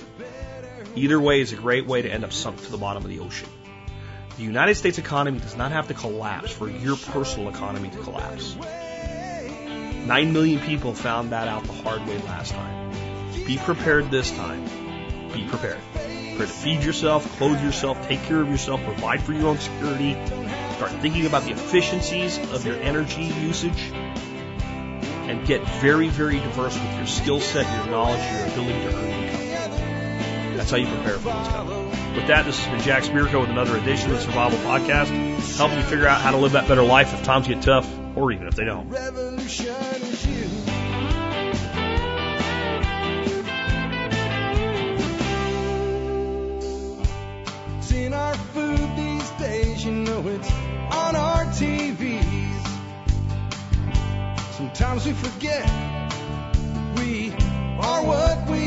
Either way is a great way to end up sunk to the bottom of the ocean. The United States economy does not have to collapse for your personal economy to collapse. Nine million people found that out the hard way last time. Be prepared this time. Be prepared. Prepare to feed yourself, clothe yourself, take care of yourself, provide for your own security. Start thinking about the efficiencies of your energy usage and get very, very diverse with your skill set, your knowledge, your ability to earn. That's how you prepare for what's coming. With that, this has been Jack Spirko with another edition of the Survival Podcast, helping you figure out how to live that better life if times get tough or even if they don't. In our food these days, you know it's on our TVs. Sometimes we forget we are what we.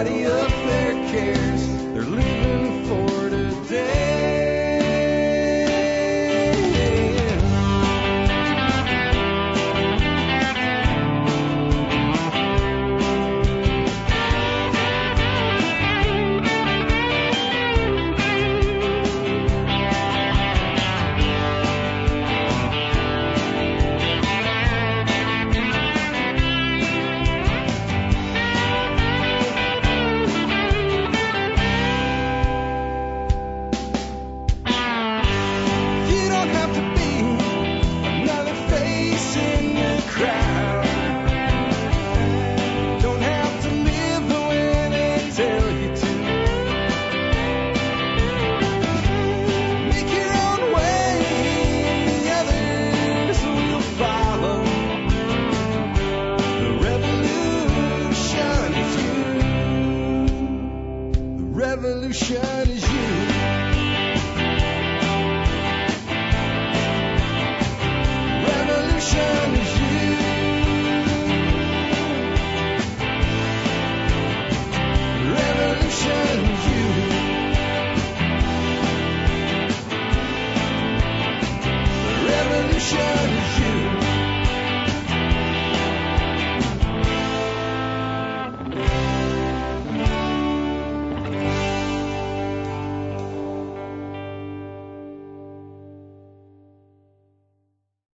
Cause up there cares.